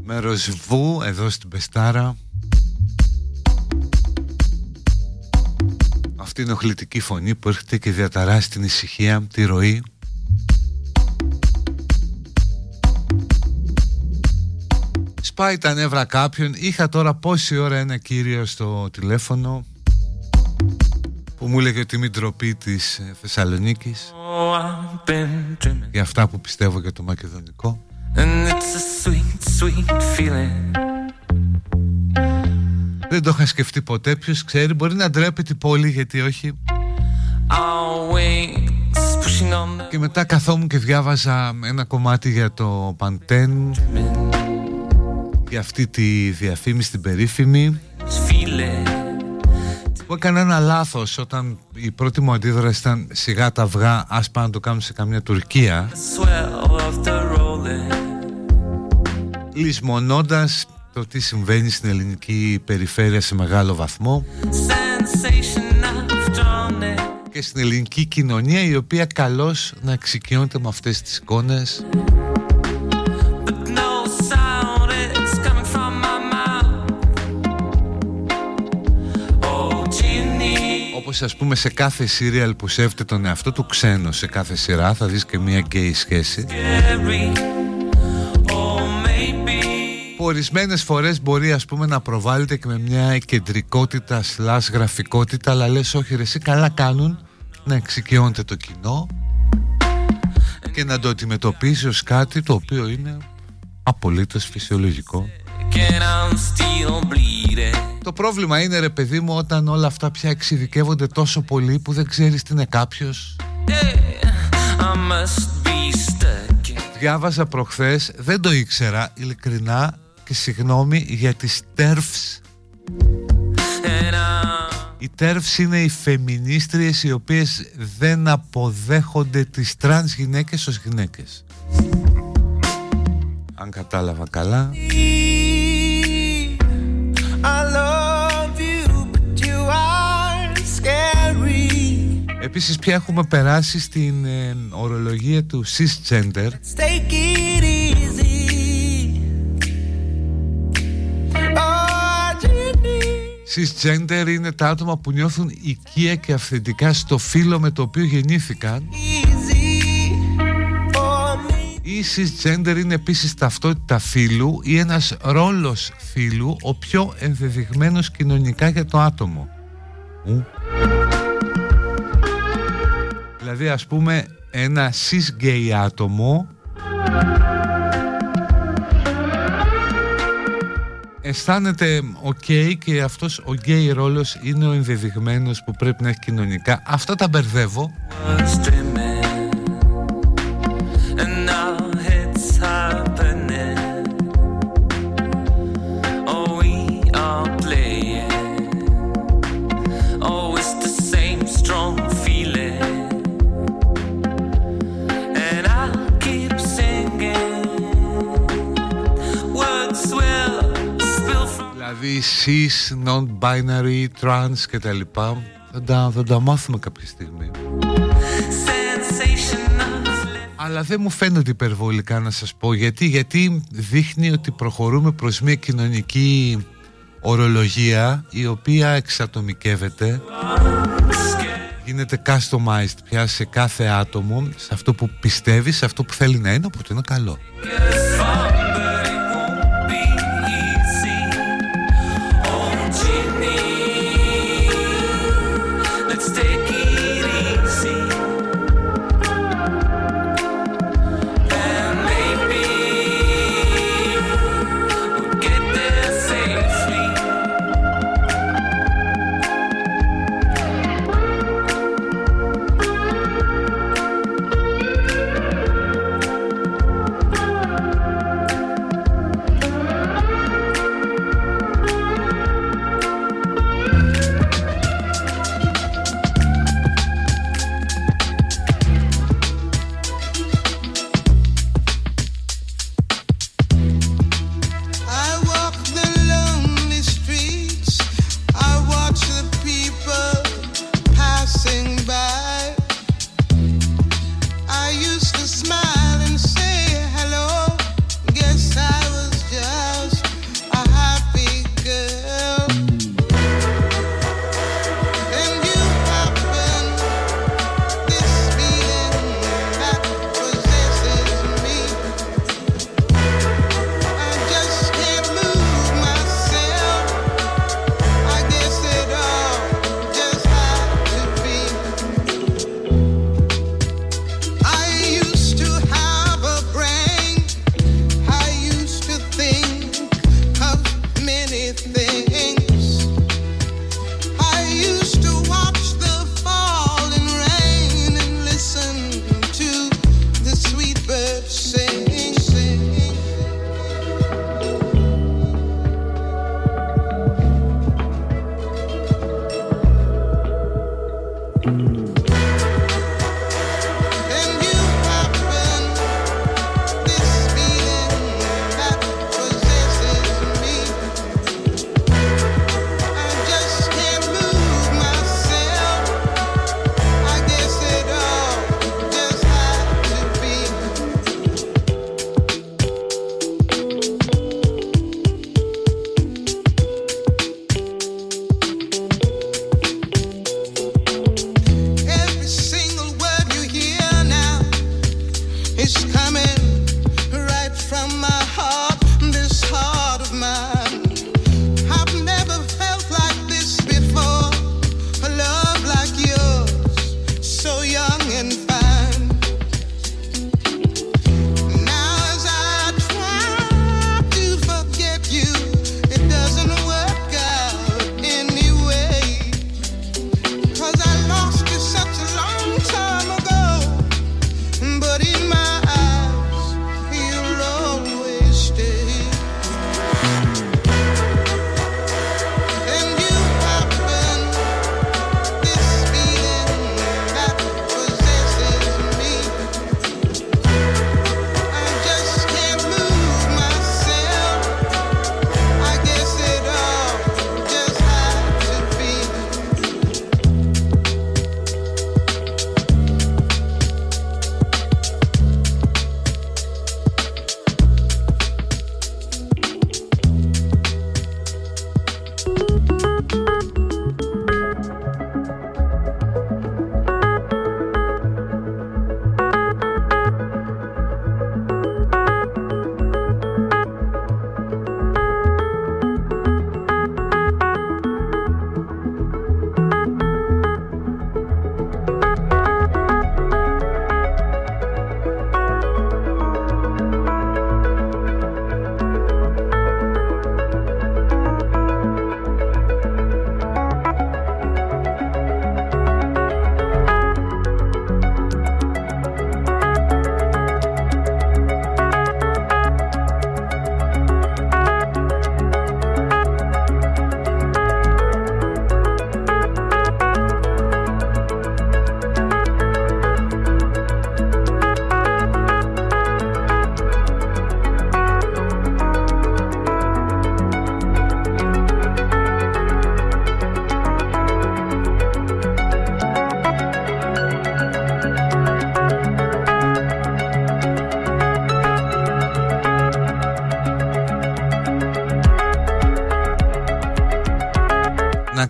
Μέρος Βου εδώ στην Πεστάρα. Αυτή είναι οχλητική φωνή που έρχεται και διαταράσει την ησυχία, τη ροή. Σπάει τα νεύρα κάποιον. Είχα τώρα πόση ώρα ένα κύριο στο τηλέφωνο που μου έλεγε ότι μην τροπή της ε, Θεσσαλονίκης για αυτά που πιστεύω για το μακεδονικό. Δεν το είχα σκεφτεί ποτέ. Ποιος ξέρει μπορεί να ντρέπεται η πόλη γιατί όχι. Και μετά καθόμουν και διάβαζα ένα κομμάτι για το Παντέν Για αυτή τη διαφήμιση την περίφημη που έκανε ένα λάθος όταν η πρώτη μου αντίδραση ήταν σιγά τα αυγά ας πάμε να το κάνουμε σε καμιά Τουρκία. Λησμονώντας το τι συμβαίνει στην ελληνική περιφέρεια σε μεγάλο βαθμό και στην ελληνική κοινωνία η οποία καλώς να εξοικειώνεται με αυτές τις εικόνες όπως ας πούμε σε κάθε σύριαλ που σέβεται τον εαυτό του ξένο σε κάθε σειρά θα δεις και μια γκέι σχέση. Που ορισμένες φορές μπορεί ας πούμε να προβάλλεται και με μια κεντρικότητα σλάς γραφικότητα αλλά λες όχι ρε εσύ καλά κάνουν να εξοικειώνεται το κοινό και να το αντιμετωπίζει ως κάτι το οποίο είναι απολύτως φυσιολογικό το πρόβλημα είναι ρε παιδί μου όταν όλα αυτά πια εξειδικεύονται τόσο πολύ που δεν ξέρεις τι είναι κάποιος. Διάβαζα προχθές, δεν το ήξερα ειλικρινά και συγγνώμη για τις TERFs Οι TERFs είναι οι φεμινίστριες οι οποίες δεν αποδέχονται τις τρανς γυναίκες ως γυναίκες. Αν κατάλαβα καλά Επίσης πια έχουμε περάσει στην ε, ορολογία του cisgender Cisgender είναι τα άτομα που νιώθουν οικία και αυθεντικά στο φύλλο με το οποίο γεννήθηκαν. Ή cisgender είναι επίσης ταυτότητα φύλου ή ένας ρόλος φύλου ο πιο ενδεδειγμένος κοινωνικά για το άτομο. Δηλαδή ας πούμε ένα cis άτομο αισθάνεται ok και αυτός ο γκέι ρόλος είναι ο ενδεδειγμένος που πρέπει να έχει κοινωνικά. Αυτά τα μπερδεύω. Δηλαδή cis, non-binary, trans και τα λοιπά. Θα τα, θα τα μάθουμε κάποια στιγμή. Αλλά δεν μου φαίνεται υπερβολικά να σας πω γιατί, γιατί δείχνει ότι προχωρούμε προς μια κοινωνική ορολογία η οποία εξατομικεύεται. Γίνεται customized πια σε κάθε άτομο σε αυτό που πιστεύει, σε αυτό που θέλει να είναι οπότε είναι καλό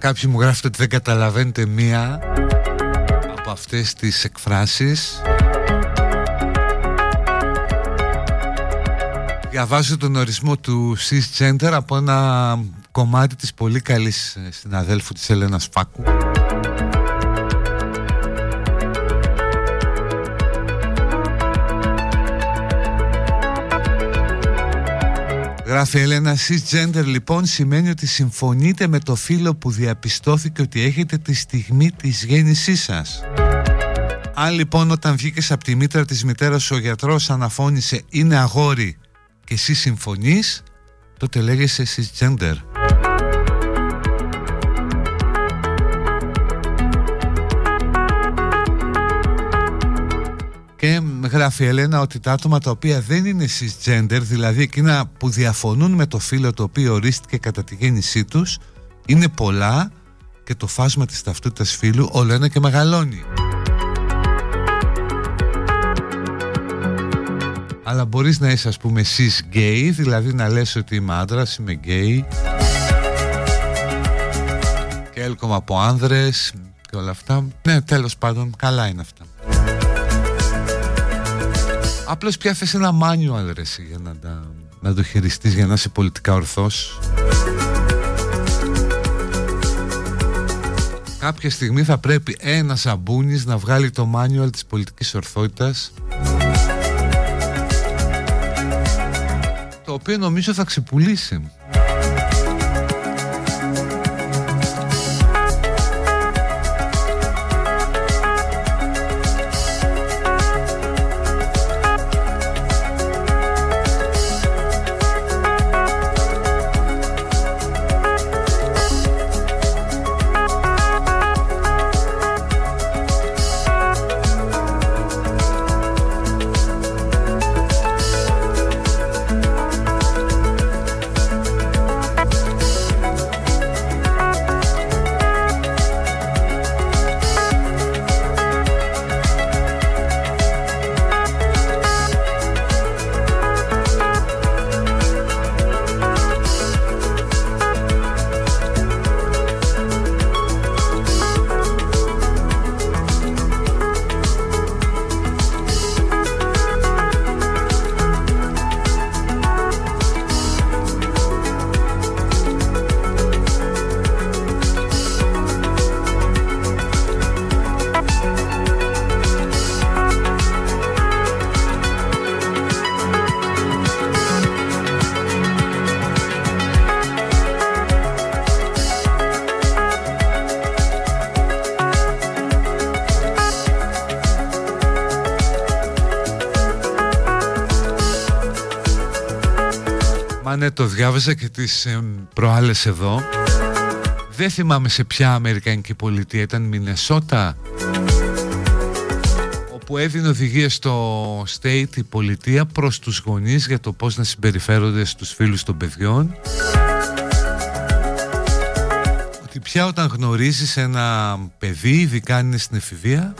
κάποιοι μου γράφετε ότι δεν καταλαβαίνετε μία από αυτές τις εκφράσεις. Διαβάζω τον ορισμό του cisgender από ένα κομμάτι της πολύ καλής συναδέλφου της Ελένας Φάκου Γράφει Έλενα, cisgender λοιπόν σημαίνει ότι συμφωνείτε με το φίλο που διαπιστώθηκε ότι έχετε τη στιγμή της γέννησής σας. Αν λοιπόν όταν βγήκες από τη μήτρα της μητέρας ο γιατρός αναφώνησε είναι αγόρι και εσύ συμφωνείς, τότε λέγεσαι cisgender. Γράφει η Ελένα ότι τα άτομα τα οποία δεν είναι cisgender, δηλαδή εκείνα που διαφωνούν με το φύλλο το οποίο ορίστηκε κατά τη γέννησή τους, είναι πολλά και το φάσμα της ταυτότητας φύλου όλο ένα και μεγαλώνει. Αλλά μπορείς να είσαι ας πούμε cis gay, δηλαδή να λες ότι είμαι άντρας, είμαι gay και έλκομαι από άνδρες και όλα αυτά. Ναι, τέλος πάντων, καλά είναι αυτά. Απλώς πια θες ένα manual ρε για να, τα, να το χειριστείς για να είσαι πολιτικά ορθός. Κάποια στιγμή θα πρέπει ένας σαμπούνις να βγάλει το manual της πολιτικής ορθότητας το οποίο νομίζω θα ξεπουλήσει. Ναι, το διάβασα και τις ε, προάλλες εδώ. Δεν θυμάμαι σε ποια Αμερικανική πολιτεία ήταν Μινεσότα όπου έδινε οδηγίες στο state η πολιτεία προς τους γονείς για το πώς να συμπεριφέρονται στους φίλους των παιδιών ότι πια όταν γνωρίζεις ένα παιδί ειδικά αν είναι στην εφηβεία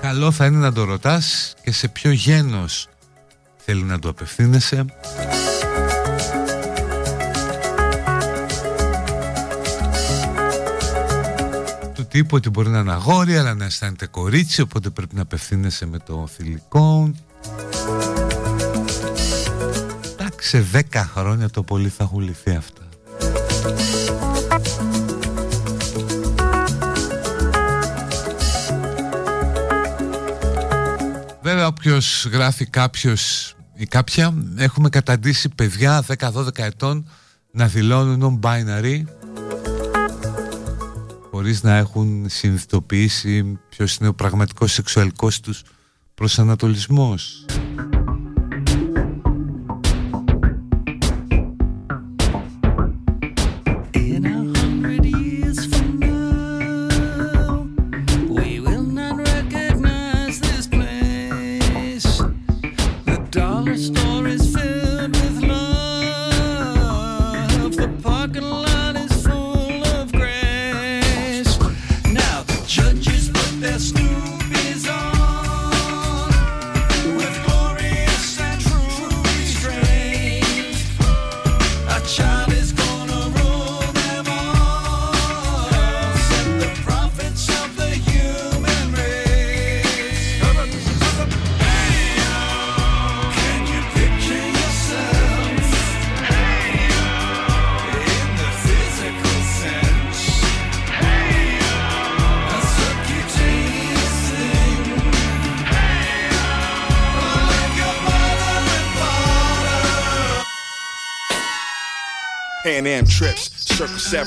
καλό θα είναι να το ρωτάς και σε ποιο γένος θέλει να το απευθύνεσαι τύπου ότι μπορεί να είναι αγόρι αλλά να αισθάνεται κορίτσι οπότε πρέπει να απευθύνεσαι με το θηλυκό. Εντάξει σε 10 χρόνια το πολύ θα έχουν λυθεί αυτά. Βέβαια όποιος γράφει κάποιος ή κάποια έχουμε καταντήσει παιδιά 10-12 ετών να δηλώνουν non-binary χωρίς να έχουν συνειδητοποιήσει ποιος είναι ο πραγματικός σεξουαλικός τους προσανατολισμός.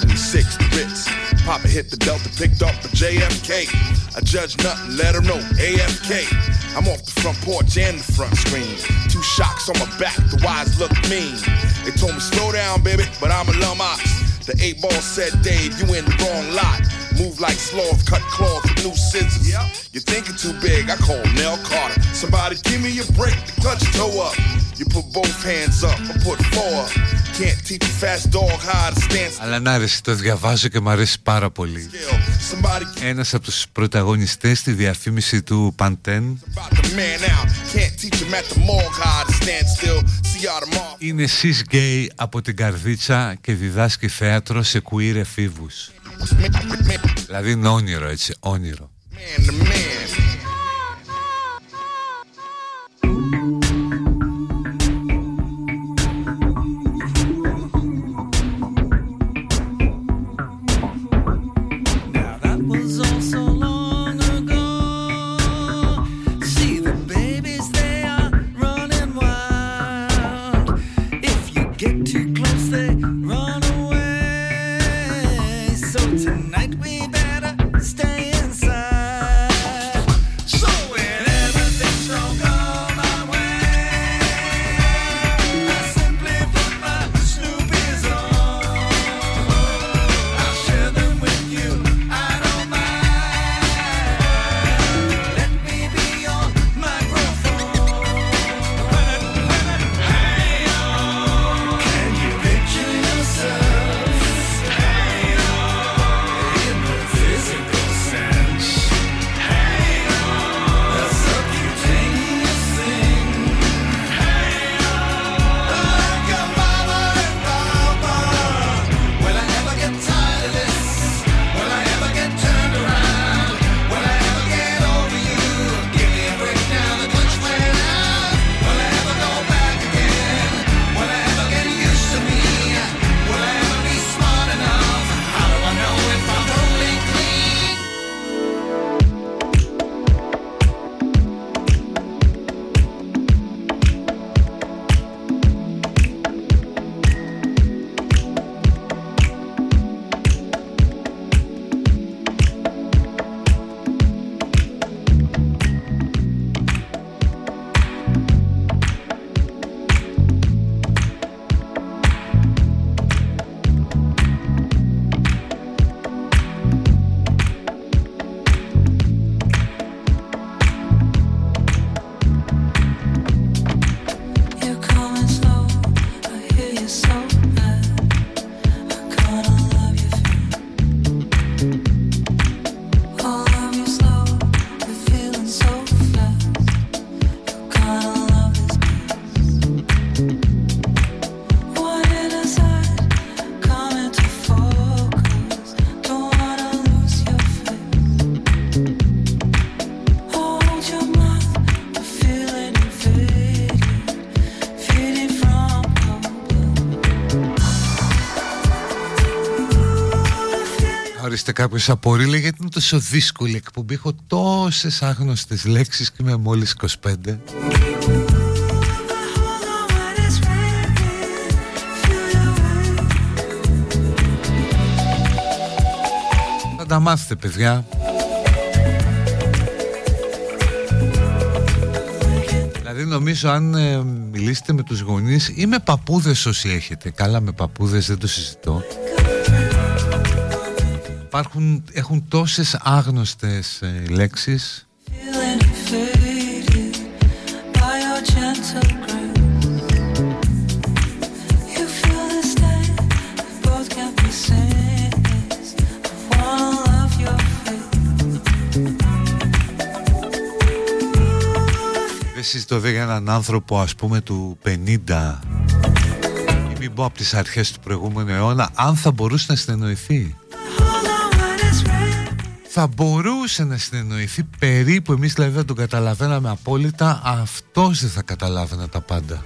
76, the Ritz. Papa hit the Delta, picked up a JFK. I judge nothing, let her know AFK. I'm off the front porch and the front screen. Two shocks on my back, the wise look mean. They told me slow down, baby, but I'm a lum The eight ball said, Dave, you in the wrong lot. Move like sloth, cut cloth with new scissors. You're thinking too big, I call Nell Carter. Somebody give me a break, the clutch toe up. You put both hands up, I put four up. Can't teach a fast dog how to stand. Αλλά να αρέσει, το διαβάζω και μου αρέσει πάρα πολύ. Ένας από τους πρωταγωνιστές στη διαφήμιση του Pantene είναι sis gay από την Καρδίτσα και διδάσκει θέατρο σε queer εφήβους. Δηλαδή είναι όνειρο έτσι, όνειρο. Κάποιος απορρίλε γιατί είναι τόσο δύσκολη εκπομπή Έχω τόσες άγνωστες λέξεις και είμαι μόλις 25 Θα τα μάθετε παιδιά. Δηλαδή νομίζω αν ε, μιλήσετε με τους γονείς ή με παππούδες όσοι έχετε Καλά με παππούδες δεν το συζητώ υπάρχουν, έχουν τόσες άγνωστες ε, λέξεις. Δεν συζητώ δε για έναν άνθρωπο ας πούμε του 50 ή μην πω από τις αρχές του προηγούμενου αιώνα αν θα μπορούσε να συνεννοηθεί θα μπορούσε να συνεννοηθεί. Περίπου εμείς δηλαδή δεν τον καταλαβαίναμε απόλυτα. Αυτός δεν θα καταλάβαινα τα πάντα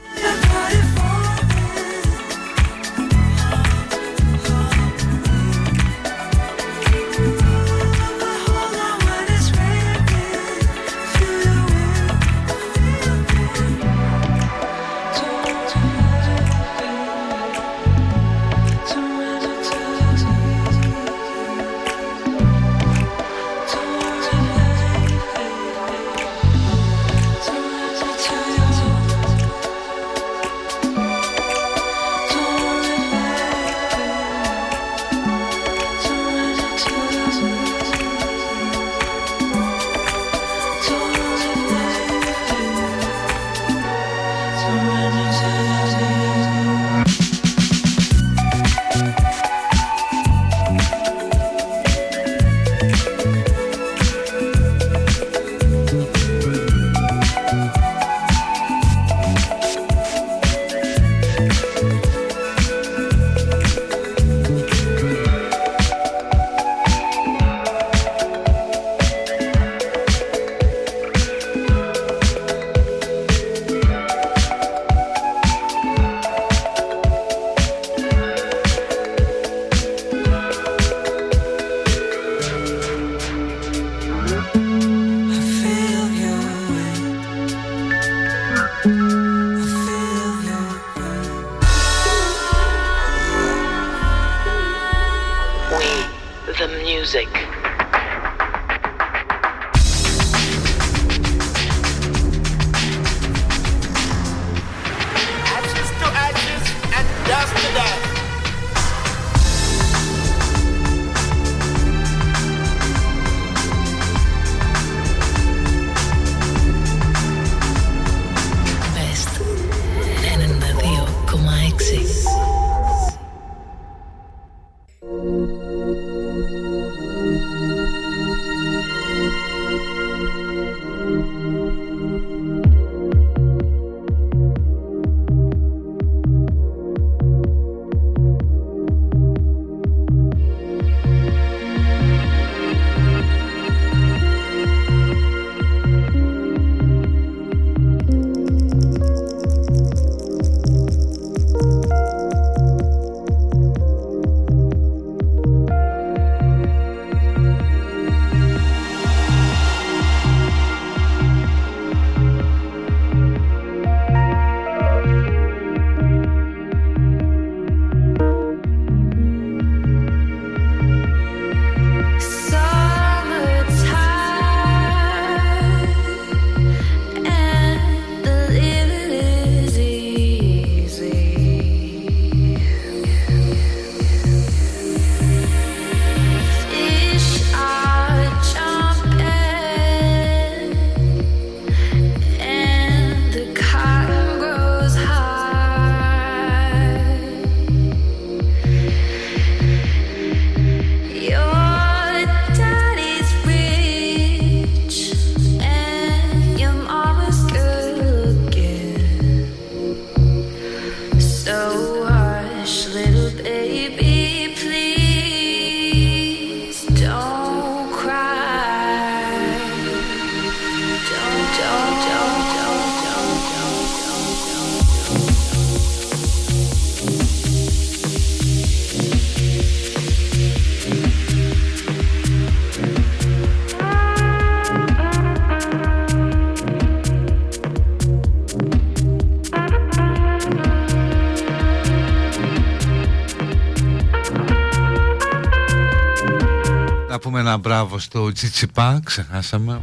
Τσιτσιπά, ξεχάσαμε.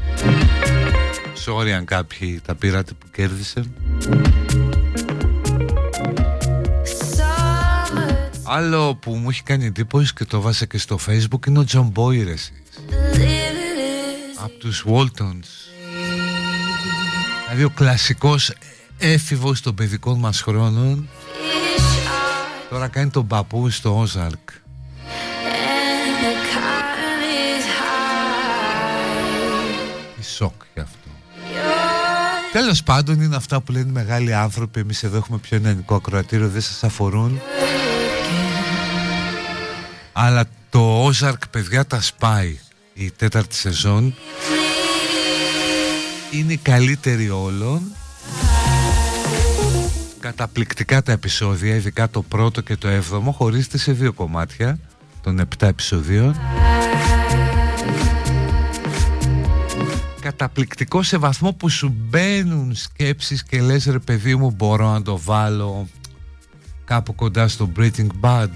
Sorry αν κάποιοι τα πήρατε που κέρδισαν. Άλλο που μου έχει κάνει εντύπωση και το 'βαλα και στο facebook είναι ο John Boy Από τους Waltons Δηλαδή ο κλασικός έφηβος των παιδικών μας χρόνων Τώρα κάνει τον παππού στο Ozark Τέλος πάντων είναι αυτά που λένε οι μεγάλοι άνθρωποι. Εμείς εδώ έχουμε πιο νεανικό ακροατήριο Δεν σας αφορούν. Αλλά το Ozark παιδιά τα σπάει Η τέταρτη σεζόν. Είναι η καλύτερη όλων. Καταπληκτικά τα επεισόδια Ειδικά το πρώτο και το έβδομο Χωρίστε σε δύο κομμάτια Των επτά επεισοδίων καταπληκτικό σε βαθμό που σου μπαίνουν σκέψεις και λες ρε παιδί μου μπορώ να το βάλω κάπου κοντά στο Breathing Bad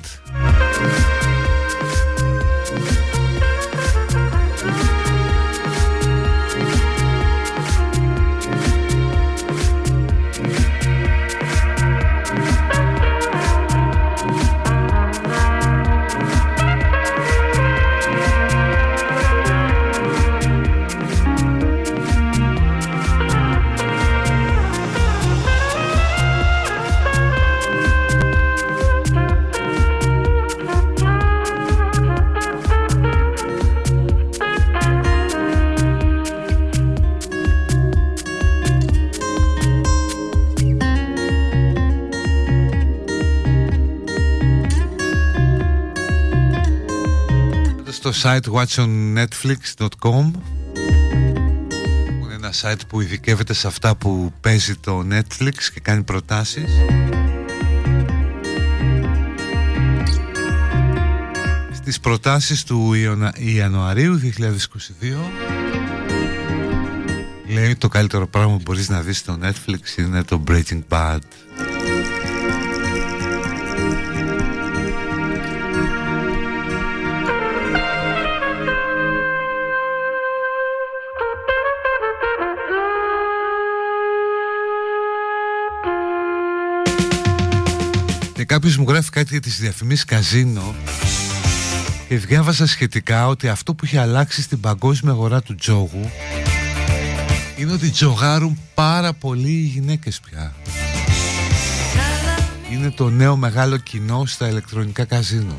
site watchonnetflix.com είναι ένα site που ειδικεύεται σε αυτά που παίζει το Netflix και κάνει προτάσεις. Στις προτάσεις του Ιανουαρίου 2022 λέει το καλύτερο πράγμα που μπορείς να δεις στο Netflix είναι το Breaking Bad Και κάποιος μου γράφει κάτι για τις διαφημίσεις καζίνο και διάβασα σχετικά ότι αυτό που έχει αλλάξει στην παγκόσμια αγορά του τζόγου είναι ότι τζογάρουν πάρα πολύ οι γυναίκες πια. Είναι το νέο μεγάλο κοινό στα ηλεκτρονικά καζίνο.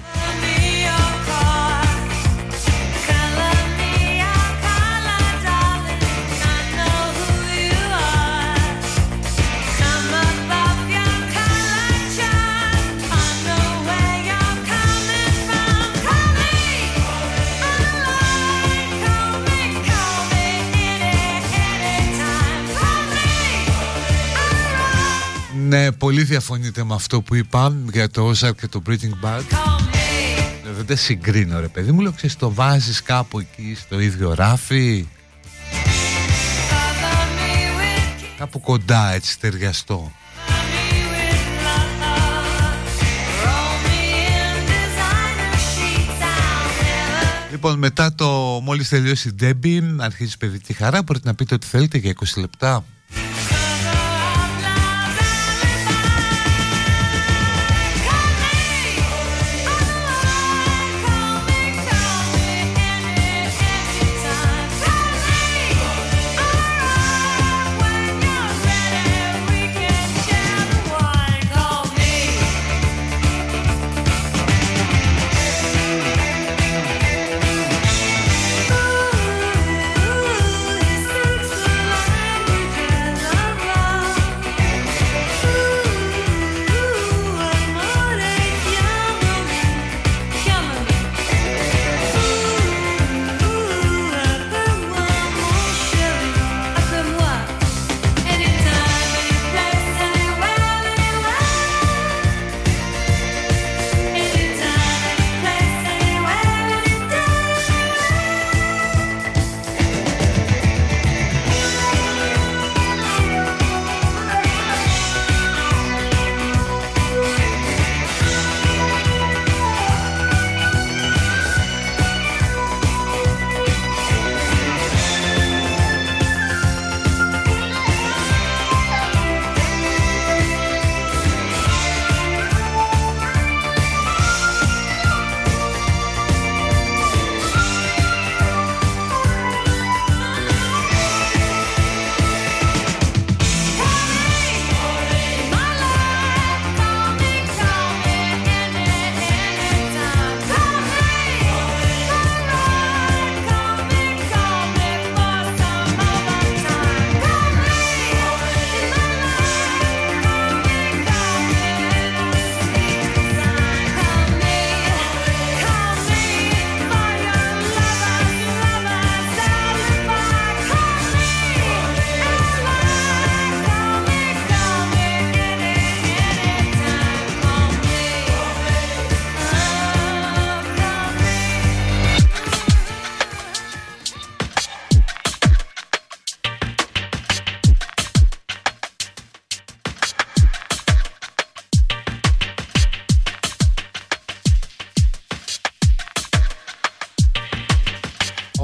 Ναι, πολύ διαφωνείτε με αυτό που είπα για το Ozark και το Breaking Bad. Ε, δεν τα συγκρίνω ρε παιδί μου, λέω ξέρεις το βάζεις κάπου εκεί στο ίδιο ράφι. Κάπου κοντά έτσι ταιριαστό. Λοιπόν, μετά το μόλις τελειώσει η Debbie, αρχίζει παιδική χαρά, μπορείτε να πείτε ό,τι θέλετε για 20 λεπτά.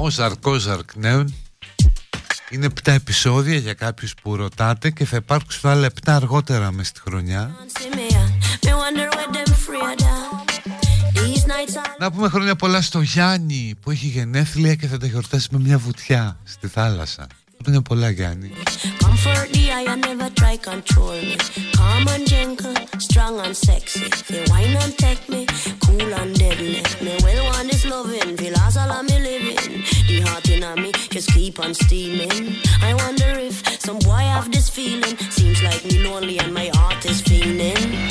Ozark Ozark ναι. Είναι 7 επεισόδια για κάποιους που ρωτάτε και θα υπάρξουν άλλα 7 αργότερα μες στη χρονιά. Να πούμε χρόνια πολλά στο Γιάννη που έχει γενέθλια και θα τα γιορτάσει με μια βουτιά στη θάλασσα. Χρόνια πολλά Γιάννη Comfort the eye and never try control me. Calm and gentle, strong and sexy. Feel wine and take me, cool and deadly Me well want this loving, feel as all me living. The heart in me just keep on steaming. I wonder if some boy have this feeling. Seems like me lonely and my heart is feeling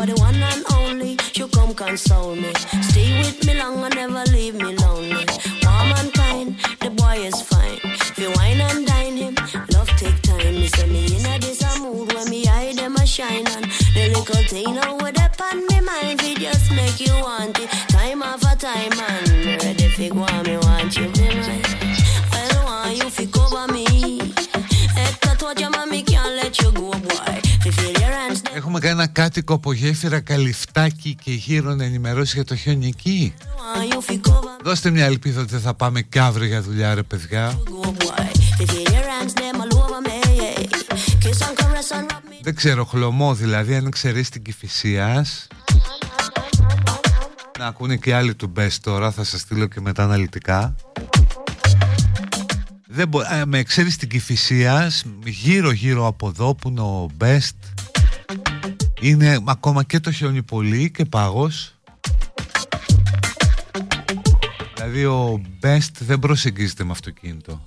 for the one and only. You come console me. Stay with me long and never leave me lonely. Warm and kind, the boy is fine. If you wine and dine him, love take time. Me say me in a this a mood when me eye them a shine on. The little thing now with up on me mind, it just make you want it. Time after time and ready fi go me want you be mine. Well, want you fi cover me. Extra what your mommy can't let you go. Boy κάτοικο από γέφυρα Καλυφτάκι και γύρω να ενημερώσει για το χιονική. Δώστε μια ελπίδα ότι δεν θα πάμε και αύριο για δουλειά ρε παιδιά. Δεν ξέρω, χλωμό δηλαδή, αν ξέρεις την Κηφισίας. Να ακούνε και άλλοι του Best τώρα, θα σας στείλω και μετά αναλυτικά. Δεν μπο... με ξέρεις την Κηφισίας, γύρω γύρω από εδώ που είναι ο Best; Είναι ακόμα και το χιόνι πολύ και πάγος. Δηλαδή ο Best δεν προσεγγίζεται με αυτοκίνητο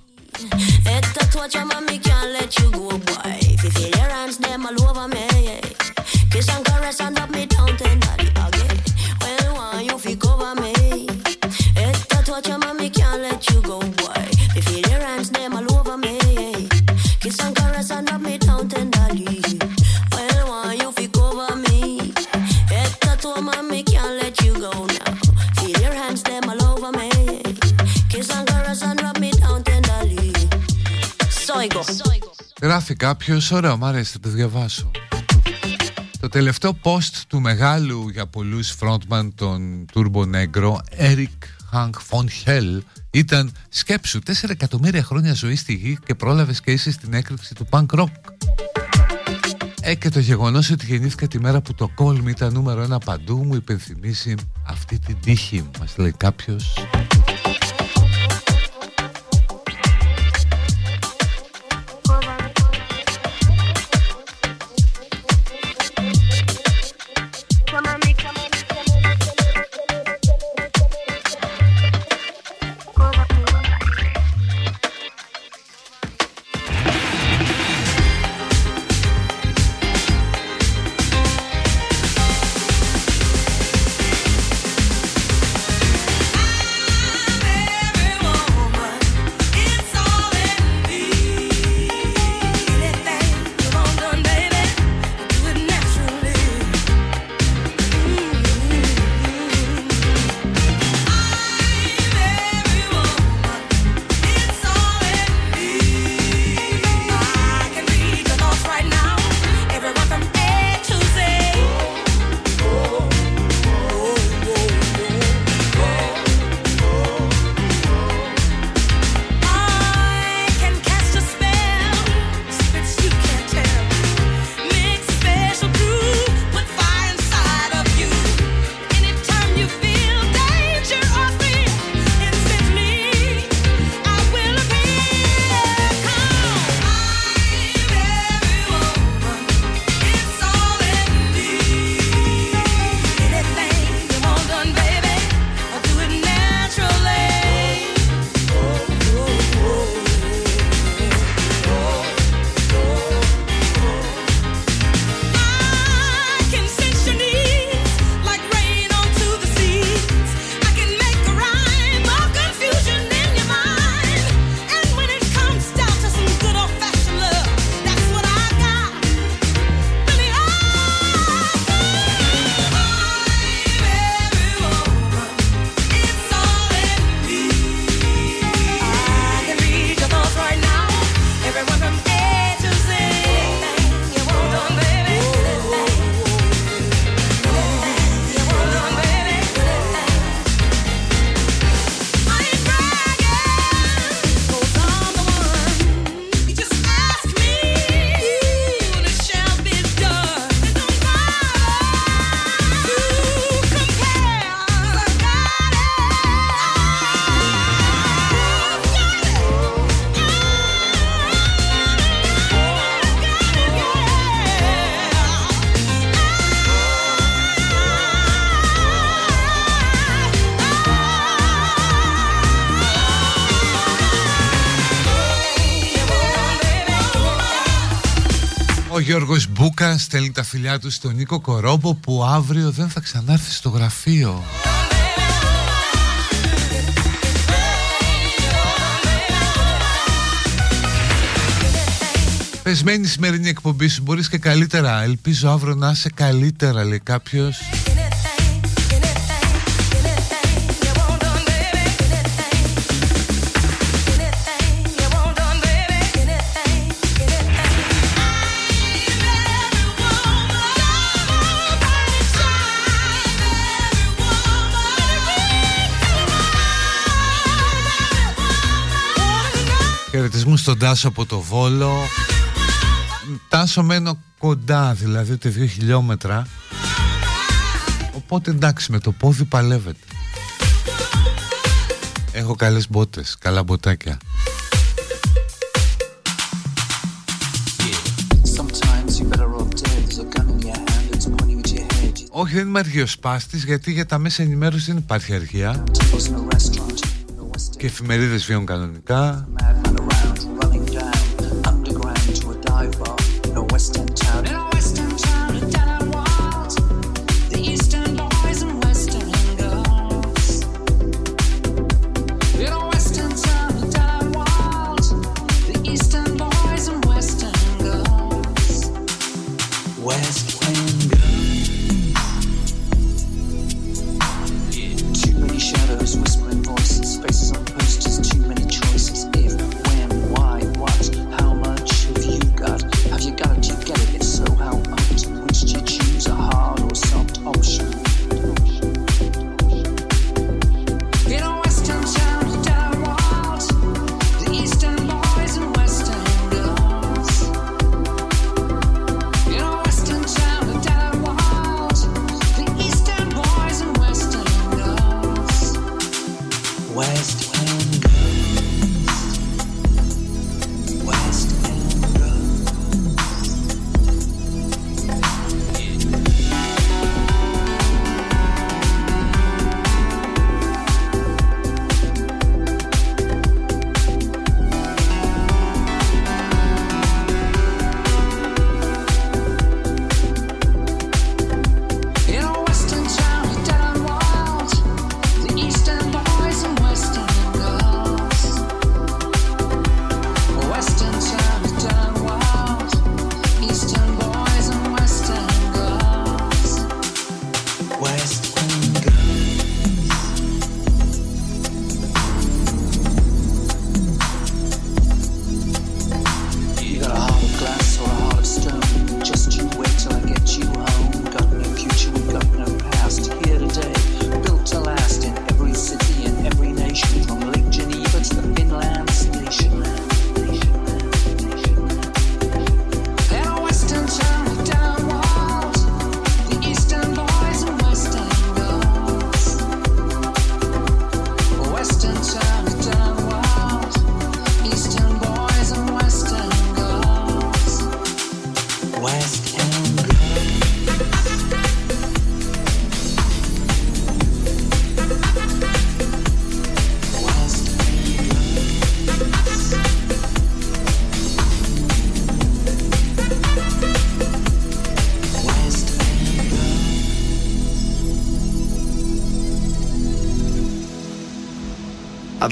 Γράφει κάποιος, ωραίο, μου αρέσει, το διαβάσω. Το τελευταίο post του μεγάλου για πολλούς frontman των Turbo Negro, Eric Hank von Hell, ήταν σκέψου 4 εκατομμύρια χρόνια ζωή στη γη και πρόλαβες και είσαι στην έκρηξη του punk rock. Ε, και το γεγονός ότι γεννήθηκα τη μέρα που το κόλμ ήταν νούμερο ένα παντού μου υπενθυμίζει αυτή την τύχη, μας λέει κάποιος. Γιώργος Μπούκα στέλνει τα φιλιά του στον Νίκο Κορόμπο που αύριο δεν θα ξανάρθει στο γραφείο. Πεσμένη σημερινή εκπομπή σου μπορείς και καλύτερα Ελπίζω αύριο να είσαι καλύτερα λέει κάποιος Τάσο από το Βόλο. Τάσο μένω κοντά δηλαδή ούτε δύο χιλιόμετρα. Οπότε εντάξει με το πόδι παλεύεται. Έχω καλές μπότες, καλά μποτάκια. Όχι δεν είμαι αργιοσπάστης γιατί για τα μέσα ενημέρωσης δεν υπάρχει αργία και εφημερίδες βιών κανονικά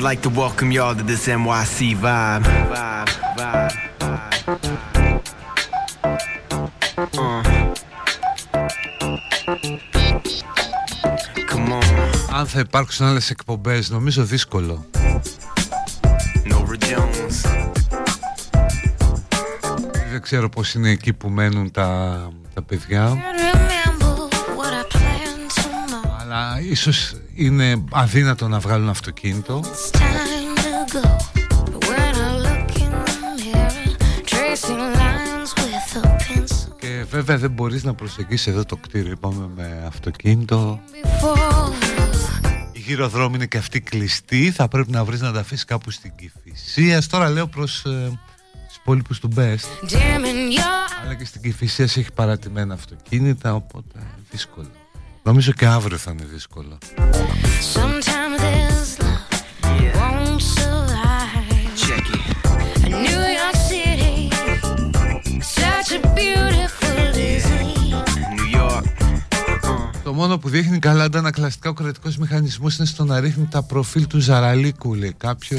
like to welcome y'all to this NYC vibe. vibe, vibe, uh. Come on. Αν θα υπάρξουν άλλες εκπομπές, νομίζω δύσκολο. Δεν ξέρω πώς είναι εκεί που μένουν τα, τα παιδιά. Αλλά ίσως είναι αδύνατο να βγάλουν αυτοκίνητο βέβαια δεν μπορείς να προσεγγίσεις εδώ το κτίριο. Είπαμε με αυτοκίνητο. Η γυροδρόμη είναι και αυτή κλειστή. Θα πρέπει να βρεις να τα αφήσεις κάπου στην Κηφισία τώρα λέω προς ε, τους υπόλοιπους του Best. Αλλά και στην Κηφισία έχει παρατημένα αυτοκίνητα οπότε δύσκολο. Νομίζω και αύριο θα είναι δύσκολο. Check μόνο που δείχνει καλά αντανακλαστικά ο κρατικός μηχανισμός είναι στο να ρίχνει τα προφίλ του Ζαραλίκου, λέει κάποιο.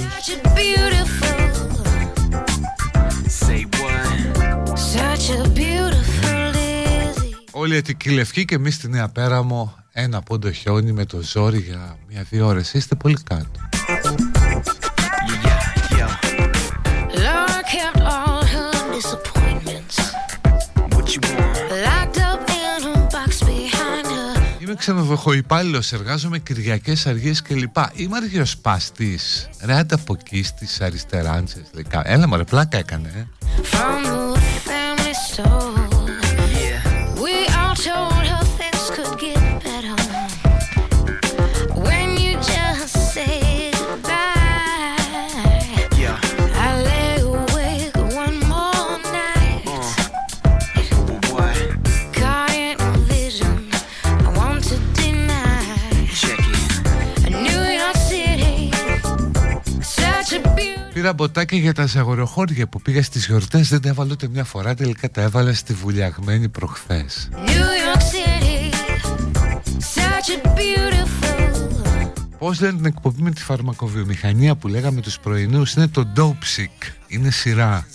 Όλοι ατικηλευκοί και εμείς στη Νέα Πέραμο ένα πόντο χιόνι με το ζόρι για μια-δύο ώρες. Είστε πολύ κάτω. Είμαι ξενοδοχοϊπάλληλος, εργάζομαι Κυριακές Αργίες κλπ. Είμαι αργιοσπάστη. Ρε, άντε από εκεί στις αριστεράντσες. Έλα, μωρέ, πλάκα έκανε. Ε. Πήρα μποτάκια για τα ζαγοροχώρια που πήγα στις γιορτές. Δεν τα έβαλα ούτε μια φορά Τελικά τα έβαλα στη βουλιαγμένη προχθές. Πώς λένε την εκπομπή με τη φαρμακοβιομηχανία που λέγαμε τους πρωινούς; Είναι το Dope Sick. Είναι σειρά.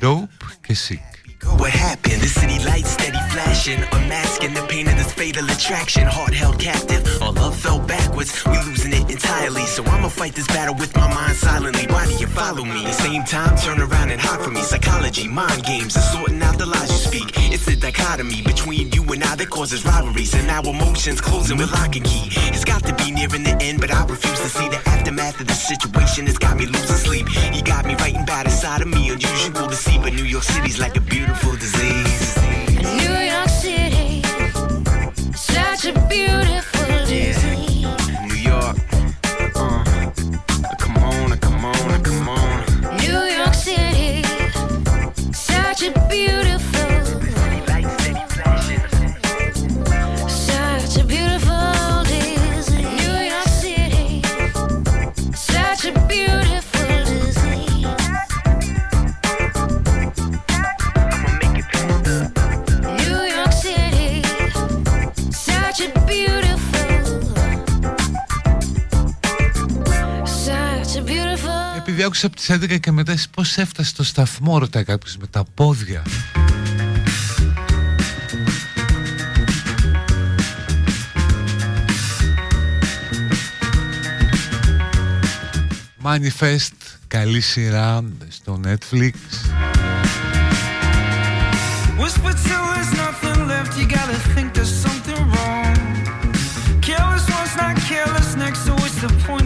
Dope και Sick What happened? The city lights steady flashing, unmasking the pain of this fatal attraction. Heart held captive, all love fell backwards. We losing it entirely, so I'ma fight this battle with my mind silently. Why do you follow me? The Same time, turn around and hide from me. Psychology, mind games, and sorting out the lies you speak. It's the dichotomy between you and I that causes rivalries, and our emotions closing with lock and key. It's got to be nearing the end, but I refuse to see the aftermath of the situation. It's got me losing sleep. You got me writing bad inside of me, unusual to see, but New York City's like a beautiful beautiful disease. New York City, such a beautiful yeah. disease. New beautiful. Επειδή άκουσα από τις 11 και μετά εσύ πώς έφτασε στο σταθμό ρωτάει κάποιος με τα πόδια Manifest, καλή σειρά στο Netflix Whisper till there's nothing left, you gotta think there's something wrong. Careless one's not careless next, so what's the point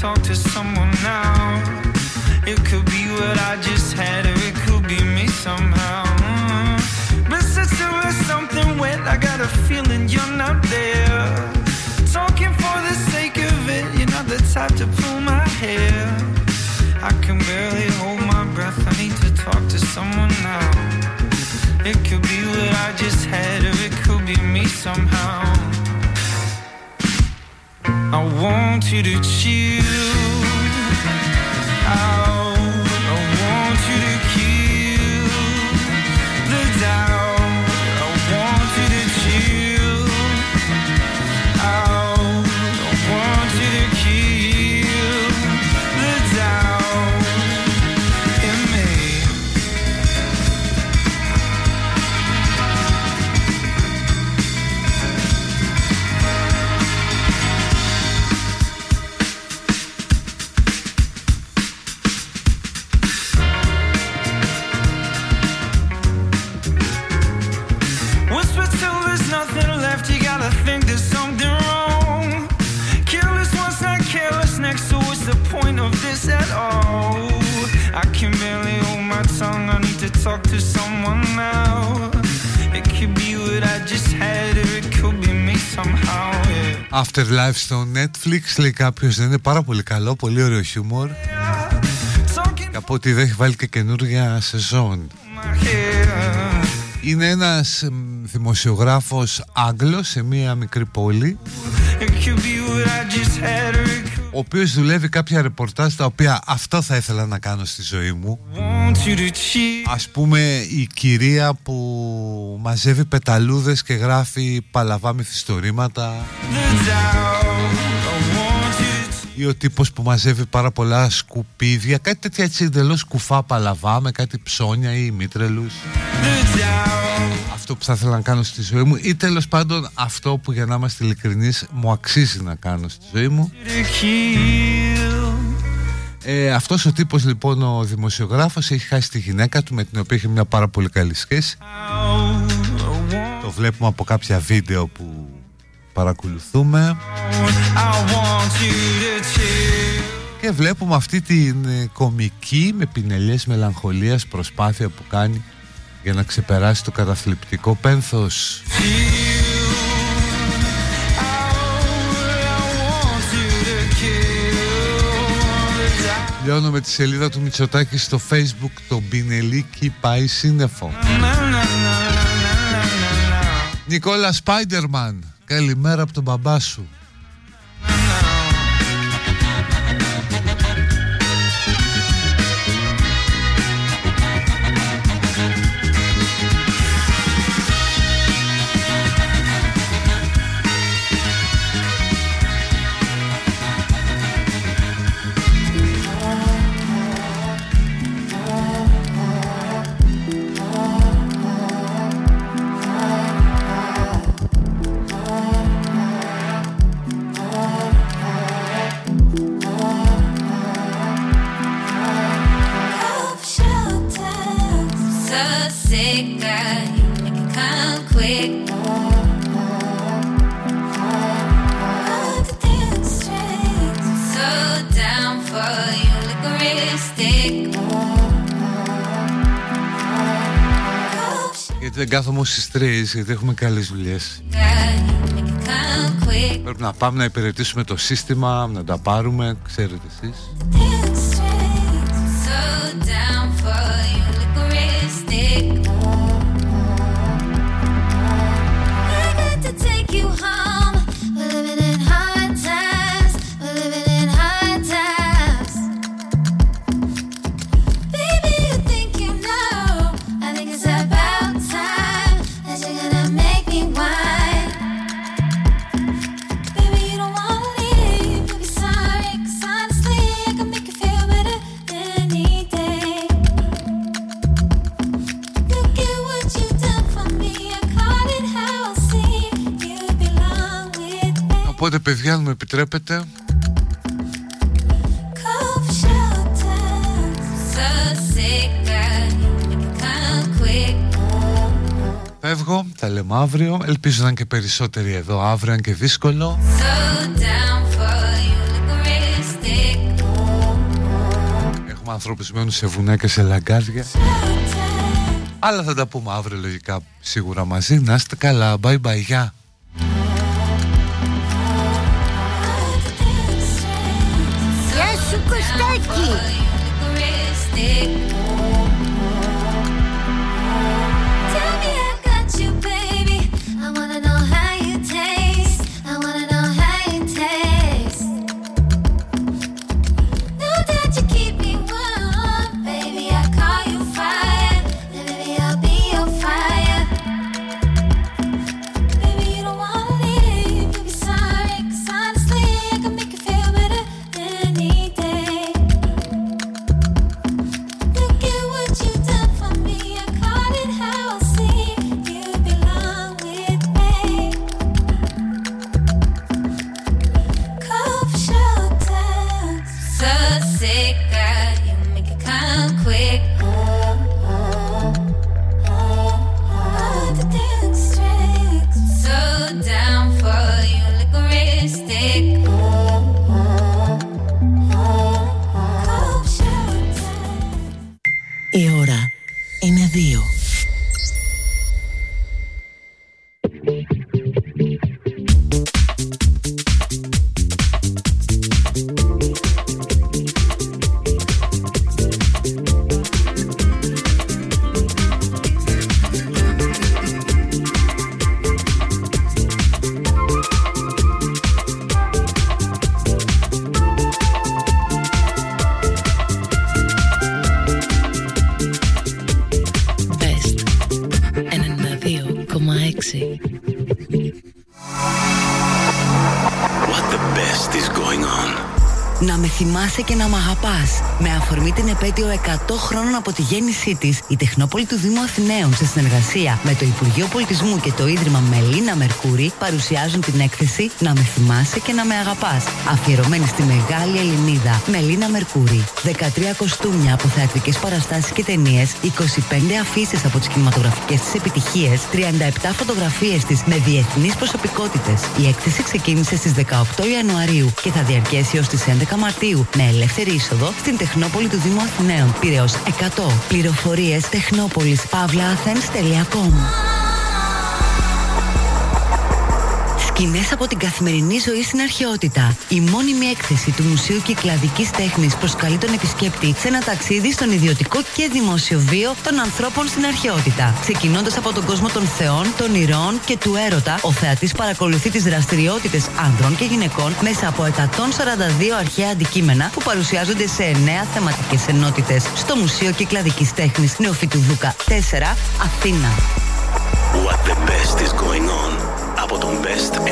talk to someone now. It could be what I just had, or it could be me somehow. Mm. But since there was something wet, I got a feeling you're not there. Talking for the sake of it, you're not the type to pull my hair. I can barely hold my breath. I need to talk to someone now. It could be what I just had, or it could be me somehow. I want you to chill Afterlife στο Netflix λέει κάποιος δεν είναι πάρα πολύ καλό, πολύ ωραίο χιούμορ. Και από ό,τι δεν έχει βάλει και καινούργια σεζόν. Είναι ένας εμ, δημοσιογράφος Άγγλος σε μία μικρή πόλη It could be what I just had, or it could ο οποίος δουλεύει κάποια ρεπορτάζ τα οποία αυτό θα ήθελα να κάνω στη ζωή μου. Ας πούμε η κυρία που μαζεύει πεταλούδες και γράφει παλαβά μυθιστορήματα. Ή ο τύπος που μαζεύει πάρα πολλά σκουπίδια. Κάτι τέτοια έτσι εντελώς κουφά παλαβά με κάτι ψώνια ή μήτρελους αυτό που θα ήθελα να κάνω στη ζωή μου ή τέλος πάντων αυτό που για να είμαστε ειλικρινείς μου αξίζει να κάνω στη ζωή μου. Ε, αυτός ο τύπος λοιπόν ο δημοσιογράφος έχει χάσει τη γυναίκα του με την οποία έχει μια πάρα πολύ καλή σχέση. Το βλέπουμε από κάποια βίντεο που παρακολουθούμε. Και βλέπουμε αυτή την ε, κομική με πινελιές μελαγχολίας προσπάθεια που κάνει για να ξεπεράσει το καταθλιπτικό πένθος. Λιώνω με τη σελίδα του Μητσοτάκη στο facebook το Μπινελίκι πάει σύννεφο. Νικόλα Σπάιντερμαν Καλημέρα από τον μπαμπά σου δεν κάθομαι στις τρεις γιατί έχουμε καλές δουλειές. Πρέπει να πάμε να υπηρετήσουμε το σύστημα, να τα πάρουμε, ξέρετε εσείς παιδιά αν μου επιτρέπετε. Φεύγω, τα λέμε αύριο. Ελπίζω να είναι και περισσότεροι εδώ αύριο, αν και δύσκολο. Έχουμε ανθρώπους μένουν σε βουνά και σε λαγκάδια. Αλλά θα τα πούμε αύριο λογικά σίγουρα μαζί. Να είστε καλά, bye bye, γεια Bye. What the best is going on? Να με θυμάσαι και να μ' αγαπάς. Με αφορμή την επέτειο 100 χρόνων από τη γέννησή της, η Τεχνόπολη του Δήμου Αθηναίων σε συνεργασία με το Υπουργείο Πολιτισμού και το Ίδρυμα Μελίνα Μερκούρη παρουσιάζουν την έκθεση Να με θυμάσαι και να με αγαπάς. Αφιερωμένη στη μεγάλη Ελληνίδα Μελίνα Μερκούρη. 13 κοστούμια από θεατρικέ παραστάσεις και ταινίες, 25 αφήσεις από τις κινηματογραφικές της επιτυχίες, 37 φωτογραφίες της με διεθνείς προσωπικότητες. Η έκθεση ξεκίνησε στις 18 Ιανουαρίου και θα διαρκέσει ως τις 11 Μαρτίου με ελεύθερη είσοδο στην Τεχνόπολη του Δήμου Αθηναίων. Πυραιός 100. Πληροφορίες τεχνόπολης παύλα.athens.com Σκηνές από την καθημερινή ζωή στην αρχαιότητα. Η μόνιμη έκθεση του Μουσείου Κυκλαδικής Τέχνης προσκαλεί τον επισκέπτη σε ένα ταξίδι στον ιδιωτικό και δημόσιο βίο των ανθρώπων στην αρχαιότητα. Ξεκινώντας από τον κόσμο των θεών, των ηρώων και του έρωτα, ο θεατής παρακολουθεί τις δραστηριότητες άνδρων και γυναικών μέσα από 142 αρχαία αντικείμενα που παρουσιάζονται σε 9 θεματικές ενότητες στο Μουσείο Κυκλαδικής Τέχνης Νεοφυτού Δούκα 4, Αθήνα. What the best is going on; Από τον Best 92,6.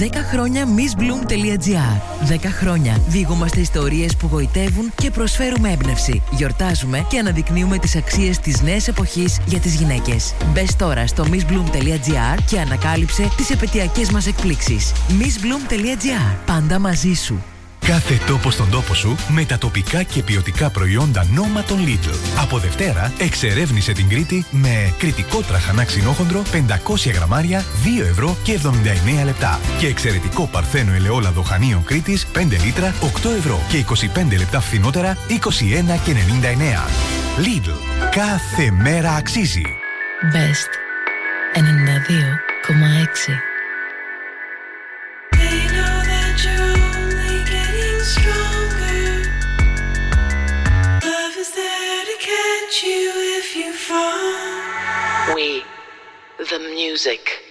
10 χρόνια missbloom.gr 10 χρόνια διηγούμαστε ιστορίες που γοητεύουν και προσφέρουμε έμπνευση. Γιορτάζουμε και αναδεικνύουμε τις αξίες της νέας εποχής για τις γυναίκες. Μπες τώρα στο missbloom.gr και ανακάλυψε τις επαιτειακές μας εκπλήξεις. missbloom.gr Πάντα μαζί σου. Κάθε τόπο στον τόπο σου με τα τοπικά και ποιοτικά προϊόντα νόμα των Lidl. Από Δευτέρα εξερεύνησε την Κρήτη με κριτικό τραχανά ξινόχοντρο 500 γραμμάρια 2 ευρώ και 79 λεπτά. Και εξαιρετικό παρθένο ελαιόλαδο χανίων Κρήτης 5 λίτρα 8 ευρώ και 25 λεπτά φθηνότερα 21 και 99. Lidl. Κάθε μέρα αξίζει. Best 92,6 We, the music.